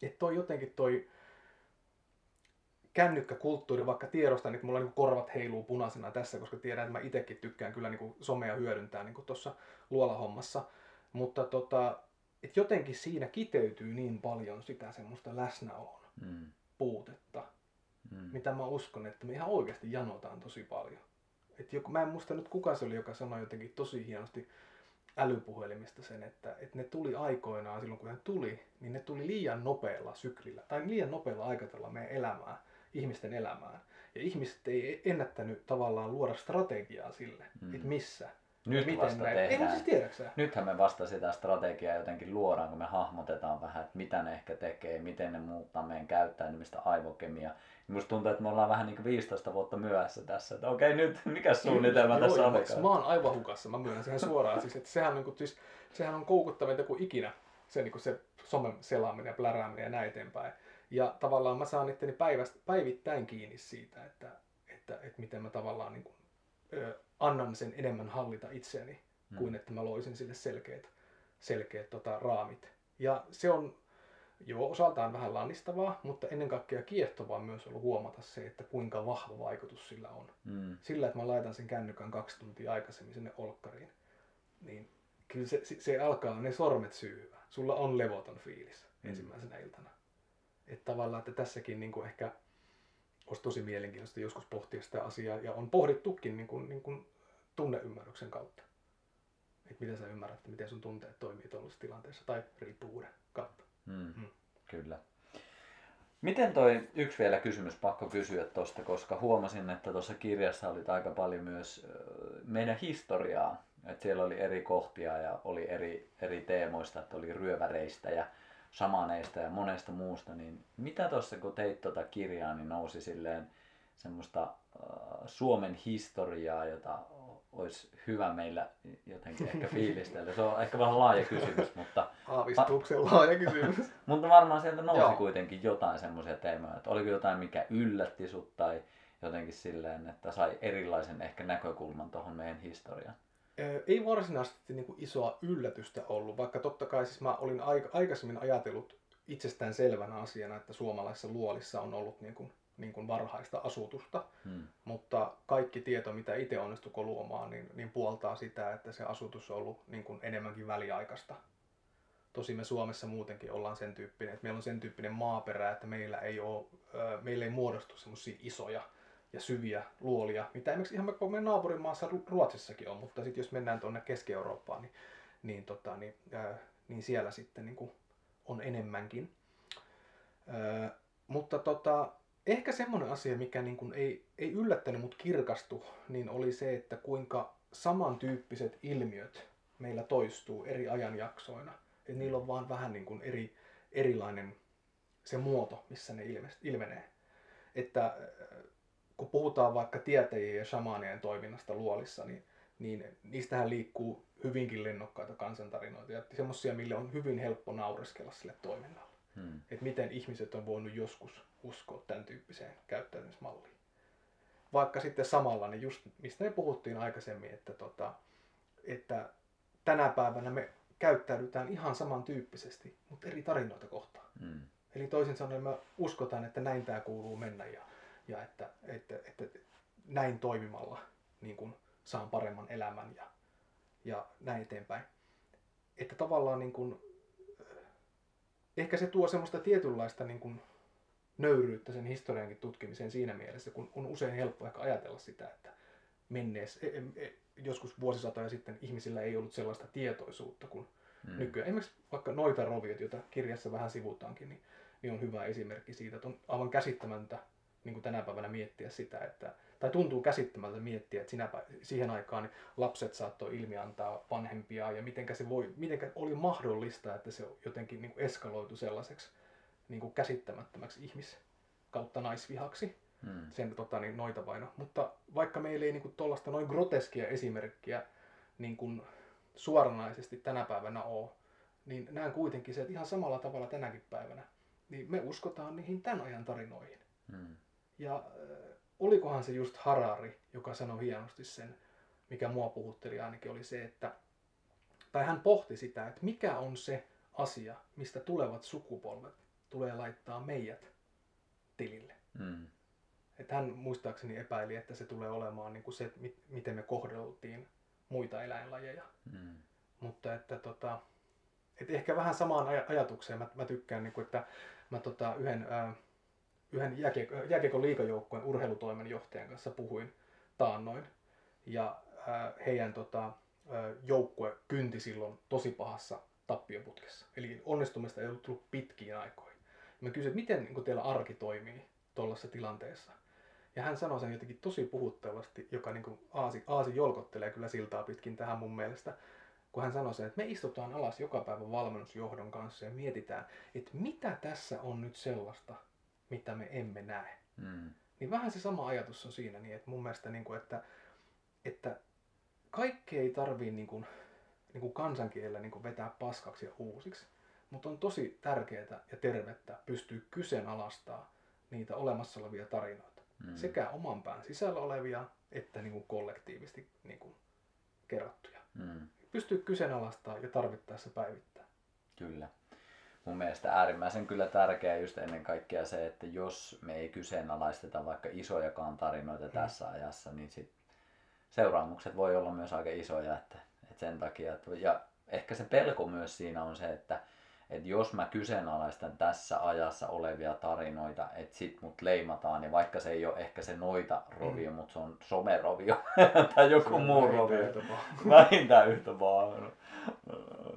että toi jotenkin toi kännykkäkulttuuri, vaikka tiedostan, että mulla niin korvat heiluu punaisena tässä, koska tiedän, että mä itsekin tykkään kyllä niin somea hyödyntää niin tuossa luolahommassa. Mutta tota, että jotenkin siinä kiteytyy niin paljon sitä semmoista läsnäolon Mm. puutetta, Mm. mitä mä uskon, että me ihan oikeasti janotaan tosi paljon. Et joku, mä en muista nyt kuka se oli, joka sanoi jotenkin tosi hienosti älypuhelimista sen, että, että ne tuli aikoinaan, silloin kun ne tuli, niin ne tuli liian nopealla syklillä, tai liian nopealla aikataululla meidän elämään, ihmisten elämään. Ja ihmiset ei ennättänyt tavallaan luoda strategiaa sille, Mm. että missä, Nyt miten vasta näin. Ei, tehdään. mutta siis tiedäksä? Nythän me vasta sitä strategiaa jotenkin luodaan, kun me hahmotetaan vähän, että mitä ne ehkä tekee, miten ne muuttaa meidän käyttäytymistä, aivokemia. Musta tuntuu, että me ollaan vähän niin kuin 15 vuotta myöhässä tässä, että okei nyt, mikä suunnitelma Joo, tässä joo, olikaan? Mä oon aivan hukassa, mä myönnän sen suoraan. siis, että sehän, on, niin kuin, siis, sehän on koukuttavinta kuin ikinä, se, niin kuin se somen selaaminen ja plärääminen ja näin eteenpäin. Ja tavallaan mä saan itteni päivästä, päivittäin kiinni siitä, että, että, että miten mä tavallaan niin kuin, ö, annan sen enemmän hallita itseäni, Mm. kuin että mä loisin sille selkeät, selkeät tota, raamit. Ja se on joo, osaltaan vähän lannistavaa, mutta ennen kaikkea kiehtovaa myös ollut huomata se, että kuinka vahva vaikutus sillä on. Mm. Sillä, että mä laitan sen kännykän kaksi tuntia aikaisemmin sinne olkkariin, niin kyllä se, se, se alkaa ne sormet syyhyä. Sulla on levoton fiilis Mm. ensimmäisenä iltana. Että tavallaan, että tässäkin niin kuin ehkä olisi tosi mielenkiintoista joskus pohtia sitä asiaa, ja on pohdittukin niin kuin, niin kuin tunneymmärryksen kautta. Että miten sä ymmärrät, että miten sun tunteet toimii tuollaisessa tilanteessa, tai riippuvuuden kautta. Mm. Mm. Kyllä. Miten toi, yksi vielä kysymys pakko kysyä tuosta, koska huomasin, että tuossa kirjassa oli aika paljon myös meidän historiaa. Että siellä oli eri kohtia ja oli eri, eri teemoista, että oli ryöväreistä ja shamaneista ja monesta muusta. Niin mitä tuossa kun teit tuota kirjaa, niin nousi silleen semmoista äh, Suomen historiaa, jota olisi hyvä meillä jotenkin ehkä fiilistellä. Se on ehkä vähän laaja kysymys, mutta Aavistuksen laaja kysymys. mutta varmaan sieltä nousi Joo. kuitenkin jotain semmoisia teemoja, että oliko jotain mikä yllätti sut tai jotenkin silleen, että sai erilaisen ehkä näkökulman tuohon meidän historiaan. Ei varsinaisesti niin kuin isoa yllätystä ollut, vaikka totta kai siis mä olin aika, aikaisemmin ajatellut itsestään selvänä asiana, että suomalaisessa luolissa on ollut niin kuin, niin kuin varhaista asutusta, Hmm. mutta kaikki tieto, mitä itse onnistuko luomaan, niin, niin puoltaa sitä, että se asutus on ollut niin kuin enemmänkin väliaikaista. Tosi me Suomessa muutenkin ollaan sen tyyppinen, että meillä on sen tyyppinen maaperä, että meillä ei, ole, meillä ei muodostu semmoisia isoja ja syviä luolia, mitä esimerkiksi ihan meidän naapurimaassa Ru- Ruotsissakin on, mutta sitten jos mennään tuonne Keski-Eurooppaan, niin, niin, tota, niin, ää, niin siellä sitten niin kuin on enemmänkin. Ää, mutta tota, ehkä semmoinen asia, mikä niin kuin ei, ei yllättänyt, mutta kirkastu, niin oli se, että kuinka samantyyppiset ilmiöt meillä toistuu eri ajanjaksoina. Että niillä on vaan vähän niin kuin eri, erilainen se muoto, missä ne ilme- ilmenee. Että äh, kun puhutaan vaikka tietäjien ja shamanien toiminnasta luolissa, niin, niin niistähän liikkuu hyvinkin lennokkaita kansantarinoita ja semmoisia, mille on hyvin helppo naureskella sille toiminnalle. Hmm. Että miten ihmiset on voinut joskus uskoa tämän tyyppiseen käyttäytymismalliin. Vaikka sitten samalla, niin just mistä me puhuttiin aikaisemmin, että, tota, että tänä päivänä me käyttäydytään ihan samantyyppisesti, mutta eri tarinoita kohtaan. Hmm. Eli toisin sanoen me uskotaan, että näin tämä kuuluu mennä ja, ja että, että, että, näin toimimalla niin kun saan paremman elämän ja, ja näin eteenpäin. Että tavallaan niin kun, äh, ehkä se tuo semmoista tietynlaista niin kun nöyryyttä sen historiankin tutkimiseen siinä mielessä, kun on usein helppo ehkä ajatella sitä, että menneessä, e, e, joskus vuosisatoja sitten ihmisillä ei ollut sellaista tietoisuutta kuin Hmm. nykyään. Esimerkiksi vaikka noita roviot, joita kirjassa vähän sivutaankin, niin, niin on hyvä esimerkki siitä, että on aivan käsittämäntä niin kuin tänä päivänä miettiä sitä, että, tai tuntuu käsittämältä miettiä, että sinä, siihen aikaan niin lapset saattoi ilmiantaa vanhempia ja mitenkä se voi, mitenkä oli mahdollista, että se jotenkin niin kuin eskaloitu sellaiseksi niin kuin käsittämättömäksi ihmis kautta naisvihaksi Hmm. sen tota, niin, noita vaino. Mutta vaikka meillä ei niin tuollaista noin groteskia esimerkkiä niin kuin suoranaisesti tänä päivänä ole, niin näen kuitenkin se, että ihan samalla tavalla tänäkin päivänä, niin me uskotaan niihin tämän ajan tarinoihin. Hmm. Ja äh, olikohan se just Harari, joka sanoi hienosti sen, mikä mua puhutteli ainakin, oli se, että, tai hän pohti sitä, että mikä on se asia, mistä tulevat sukupolvet tulee laittaa meidät tilille. Hmm. Että hän muistaakseni epäili, että se tulee olemaan niin kuin se, mit- miten me kohdeltiin muita eläinlajeja. Hmm. Mutta että tota, et ehkä vähän samaan aj- ajatukseen mä, mä tykkään, niin kuin, että mä tota, yhden, ää, yhden jääkiekko, jääkiekon liikajoukkueen urheilutoimenjohtajan kanssa puhuin taannoin. Ja ää, heidän tota, ää, joukkue kynti silloin tosi pahassa tappioputkessa. Eli onnistumista ei ollut tullut pitkiin aikoihin. Mä kysyin, että miten niin teillä arki toimii tuollaisessa tilanteessa. Ja hän sanoi sen jotenkin tosi puhuttavasti, joka niin kuin aasi, aasi jolkottelee kyllä siltaa pitkin tähän mun mielestä, kun hän sanoi sen, että me istutaan alas joka päivä valmennusjohdon kanssa ja mietitään, että mitä tässä on nyt sellaista, mitä me emme näe. Hmm. Niin vähän se sama ajatus on siinä, niin että mun mielestä, niin kuin, että, että kaikki ei tarvii niin kuin, niin kuin kansankielellä niin kuin vetää paskaksi ja uusiksi, mutta on tosi tärkeää ja tervettä pystyä kyseenalaistaa niitä olemassa olevia tarinoita. Hmm. Sekä oman pään sisällä olevia, että niin kuin kollektiivisesti niin kuin kerrottuja. Hmm. Pystyy kyseenalaistamaan ja tarvittaessa päivittää. Kyllä. Mun mielestä äärimmäisen kyllä tärkeää just ennen kaikkea se, että jos me ei kyseenalaisteta vaikka isojakaan tarinoita tässä ajassa, niin sit seuraamukset voi olla myös aika isoja, että, että sen takia, että, ja ehkä se pelko myös siinä on se, että, että jos mä kyseenalaistan tässä ajassa olevia tarinoita, että sit mut leimataan, niin vaikka se ei ole ehkä se noita rovio, mm. mutta se on somerovio tai joku muu rovio. Vähintään yhtä vaan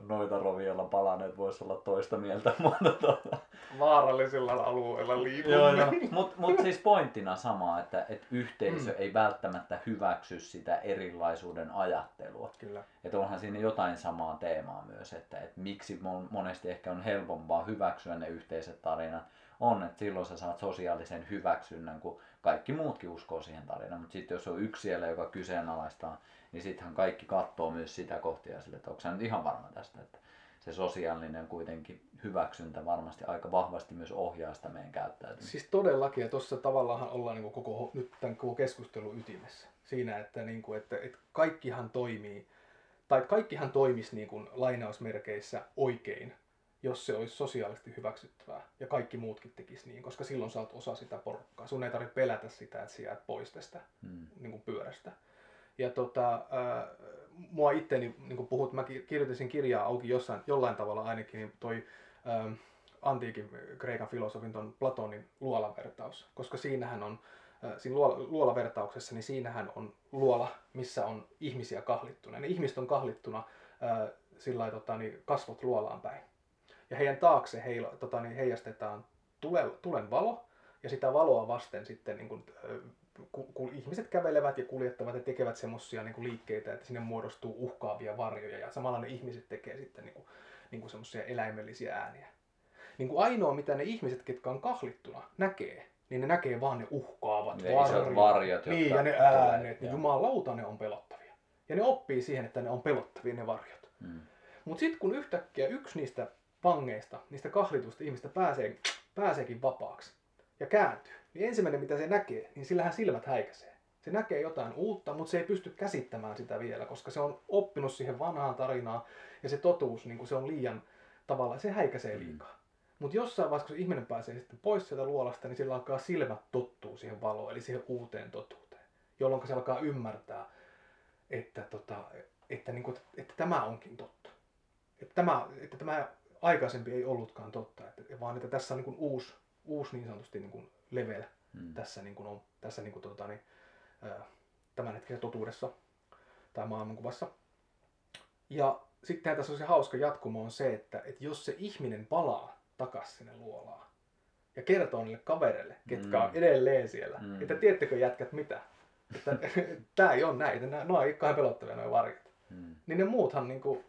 noita roviolla palaneet voisi olla toista mieltä, mutta tuota... Vaarallisilla alueilla liikumme. Joo, joo. Mutta mut siis pointtina sama, että et yhteisö mm. ei välttämättä hyväksy sitä erilaisuuden ajattelua. Kyllä. Että onhan siinä jotain samaa teemaa myös, että et miksi monesti ehkä on helpompaa hyväksyä ne yhteiset tarinat, on, että silloin sä saat sosiaalisen hyväksynnän, kun kaikki muutkin uskoo siihen tarinaan. Mutta sitten jos on yksi siellä, joka kyseenalaistaa niin sittenhän kaikki katsoo myös sitä kohtia sille, että onko nyt ihan varma tästä, että se sosiaalinen kuitenkin hyväksyntä varmasti aika vahvasti myös ohjaa sitä meidän käyttäytymistä. Siis todellakin, ja tuossa tavallaan ollaan niin koko, nyt tämän koko keskustelun ytimessä. Siinä, että, niin kuin, että, että kaikkihan toimii, tai kaikkihan toimisi niin kuin lainausmerkeissä oikein, jos se olisi sosiaalisesti hyväksyttävää ja kaikki muutkin tekis niin, koska silloin sä oot osa sitä porukkaa. Sun ei tarvitse pelätä sitä, että sä jäät pois tästä hmm. niin kuin pyörästä. Ja tota, äh, mua itteni, niin kuin puhut, mä kirjoitin kirjaa auki jossain, jollain tavalla ainakin, niin toi antiikin kreikan filosofin ton Platonin luolavertaus, koska siinähän on, äh, siinä luolavertauksessa, niin siinähän on luola, missä on ihmisiä kahlittuna. Ne ihmiset on kahlittuna äh, sillä tota, niin kasvot luolaan päin. Ja heidän taakse heilo, tota, niin heijastetaan tule, tulen valo, ja sitä valoa vasten sitten niin kuin, kun ihmiset kävelevät ja kuljettavat ja tekevät semmoisia niin liikkeitä, että sinne muodostuu uhkaavia varjoja ja samalla ne ihmiset tekee sitten niin kuin, niin kuin semmoisia eläimellisiä ääniä. Niin kuin ainoa, mitä ne ihmiset, ketkä on kahlittuna, näkee, niin ne näkee vaan ne uhkaavat ne varjot. varjot niin, ja ne äänet, niin jumalauta ne on pelottavia. Ja ne oppii siihen, että ne on pelottavia ne varjot. Hmm. Mutta sitten kun yhtäkkiä yksi niistä vangeista, niistä kahlitusta ihmistä pääsee, pääseekin vapaaksi ja kääntyy, niin ensimmäinen mitä se näkee, niin sillähän silmät häikäisee. Se näkee jotain uutta, mutta se ei pysty käsittämään sitä vielä, koska se on oppinut siihen vanhaan tarinaan ja se totuus, niin kuin se on liian tavallaan, se häikäisee mm. liikaa. Mm. Mutta jossain vaiheessa, kun ihminen pääsee sitten pois sieltä luolasta, niin sillä alkaa silmät tottuu siihen valoon, eli siihen uuteen totuuteen, jolloin se alkaa ymmärtää, että, tota, että, niin kuin, että tämä onkin totta. Että tämä, että tämä aikaisempi ei ollutkaan totta, että, vaan että tässä on niin kuin uusi, uusi niin sanotusti niin kuin level hmm. tässä, niin kuin on, tässä niin kuin, tota, niin, tämän hetken totuudessa tai maailmankuvassa. Ja sitten tässä on se hauska jatkumo on se, että, että jos se ihminen palaa takaisin sinne luolaan ja kertoo niille kavereille, ketkä mm. on edelleen siellä, mm. että tiedättekö jätkät mitä, että tämä ei ole näitä, nämä on kauhean pelottavia nuo varjot. Mm. Niin ne muuthan niin kuin,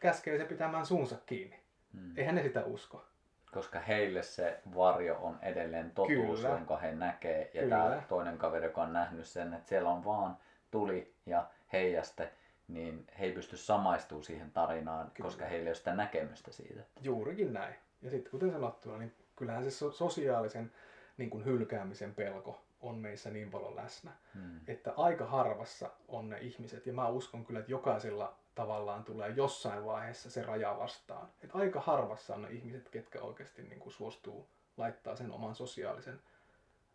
käskee se pitämään suunsa kiinni. Mm. Eihän ne sitä usko koska heille se varjo on edelleen totuus, Kyllä. jonka he näkee. Ja Kyllä. tämä toinen kaveri, joka on nähnyt sen, että siellä on vaan tuli ja heijaste, niin he ei pysty samaistumaan siihen tarinaan, Kyllä. koska heillä ei ole sitä näkemystä siitä. Juurikin näin. Ja sitten kuten sanottua, niin kyllähän se sosiaalisen niin kuin hylkäämisen pelko on meissä niin paljon läsnä, hmm. että aika harvassa on ne ihmiset, ja mä uskon kyllä, että jokaisella tavallaan tulee jossain vaiheessa se raja vastaan. Et aika harvassa on ne ihmiset, ketkä oikeasti niin kuin suostuu laittaa sen oman sosiaalisen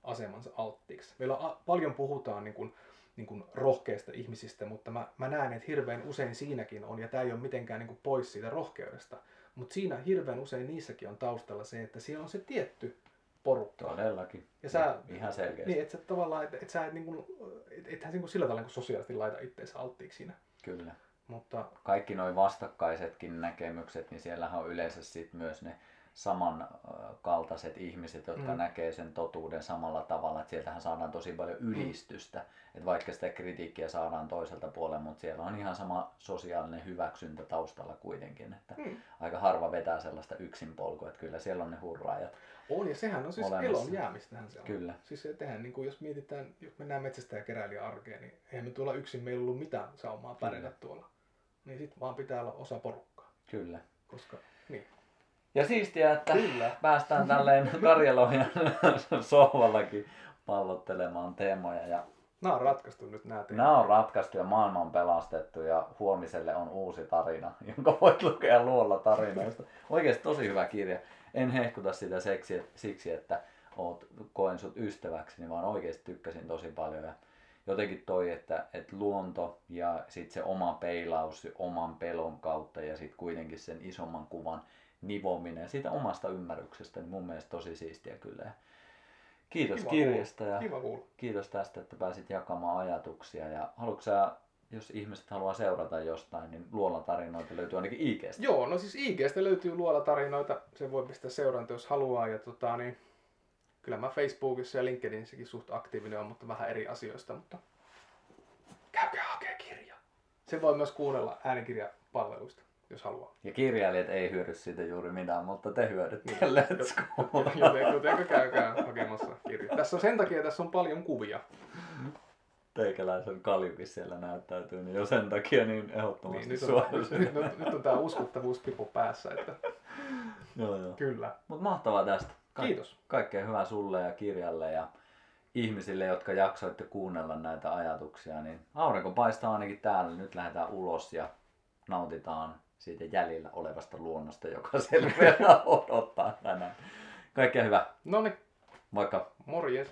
asemansa alttiiksi. Meillä a- paljon puhutaan niin kuin, niin kuin rohkeista ihmisistä, mutta mä, mä näen, että hirveän usein siinäkin on, ja tämä ei ole mitenkään niin kuin pois siitä rohkeudesta, mutta siinä hirveän usein niissäkin on taustalla se, että siellä on se tietty porukka. Todellakin. Ja sä, ihan selkeästi. Niin, että sä tavallaan, että et sä et, niin kuin, et, ethän niin kuin sillä tavalla niin sosiaalisesti laita itseensä alttiiksi siinä. Kyllä. Mutta... Kaikki nuo vastakkaisetkin näkemykset, niin siellähän on yleensä sit myös ne samankaltaiset ihmiset, jotka mm. näkee sen totuuden samalla tavalla. Että sieltähän saadaan tosi paljon mm. ylistystä. Mm. Että vaikka sitä kritiikkiä saadaan toiselta puolelta, mutta siellä on ihan sama sosiaalinen hyväksyntä taustalla kuitenkin. Että mm. Aika harva vetää sellaista yksin polkua, että kyllä siellä on ne hurraajat. On, ja sehän on siis olemassa. elon jäämistähän se on. Kyllä. Siis tehdään, niin kuin jos mietitään, jos mennään metsästä ja keräilijä arkeen, niin eihän me tuolla yksin meillä ollut mitään saumaa pärjätä tuolla niin sitten vaan pitää olla osa porukkaa. Kyllä. Koska, niin. Ja siistiä, että Kyllä. päästään tälleen Karjalojan sohvallakin pallottelemaan teemoja. Ja Nämä on ratkaistu nyt nämä teemat. Nämä on ratkaistu ja maailma on pelastettu ja huomiselle on uusi tarina, jonka voit lukea luolla tarinoista. Oikeasti tosi hyvä kirja. En hehkuta sitä seksi, siksi, että oot, koen sut ystäväkseni, vaan oikeasti tykkäsin tosi paljon. Ja jotenkin toi, että, että luonto ja sitten se oma peilaus oman pelon kautta ja sitten kuitenkin sen isomman kuvan nivominen siitä omasta ymmärryksestä, niin mun mielestä tosi siistiä kyllä. Ja kiitos Kiva kirjasta ja Kiva kuulla. kiitos tästä, että pääsit jakamaan ajatuksia. Ja haluatko sä, jos ihmiset haluaa seurata jostain, niin luolla tarinoita löytyy ainakin IGstä. Joo, no siis IGstä löytyy luolatarinoita. Se voi pistää seuranta, jos haluaa. Ja tota, niin, kyllä mä Facebookissa ja LinkedInissäkin suht aktiivinen on, mutta vähän eri asioista. Mutta käykää hakee kirja. Se voi myös kuunnella äänikirjapalveluista, jos haluaa. Ja kirjailijat ei hyödy siitä juuri mitään, mutta te hyödytte. Niin. Let's go! Joten, käykää hakemassa kirja. Tässä on sen takia, tässä on paljon kuvia. Teikäläisen kaljukin siellä näyttäytyy, niin jo sen takia niin ehdottomasti Niin, nyt, on, nyt, nyt, nyt, nyt on tämä uskottavuuspipu päässä, että Joo, joo. kyllä. Mutta mahtavaa tästä. Ka- Kiitos. Kaikkea hyvää sulle ja kirjalle ja ihmisille, jotka jaksoitte kuunnella näitä ajatuksia. Niin aurinko paistaa ainakin täällä. Nyt lähdetään ulos ja nautitaan siitä jäljellä olevasta luonnosta, joka selviää odottaa tänään. Kaikkea hyvää. No niin, Moikka! morjes.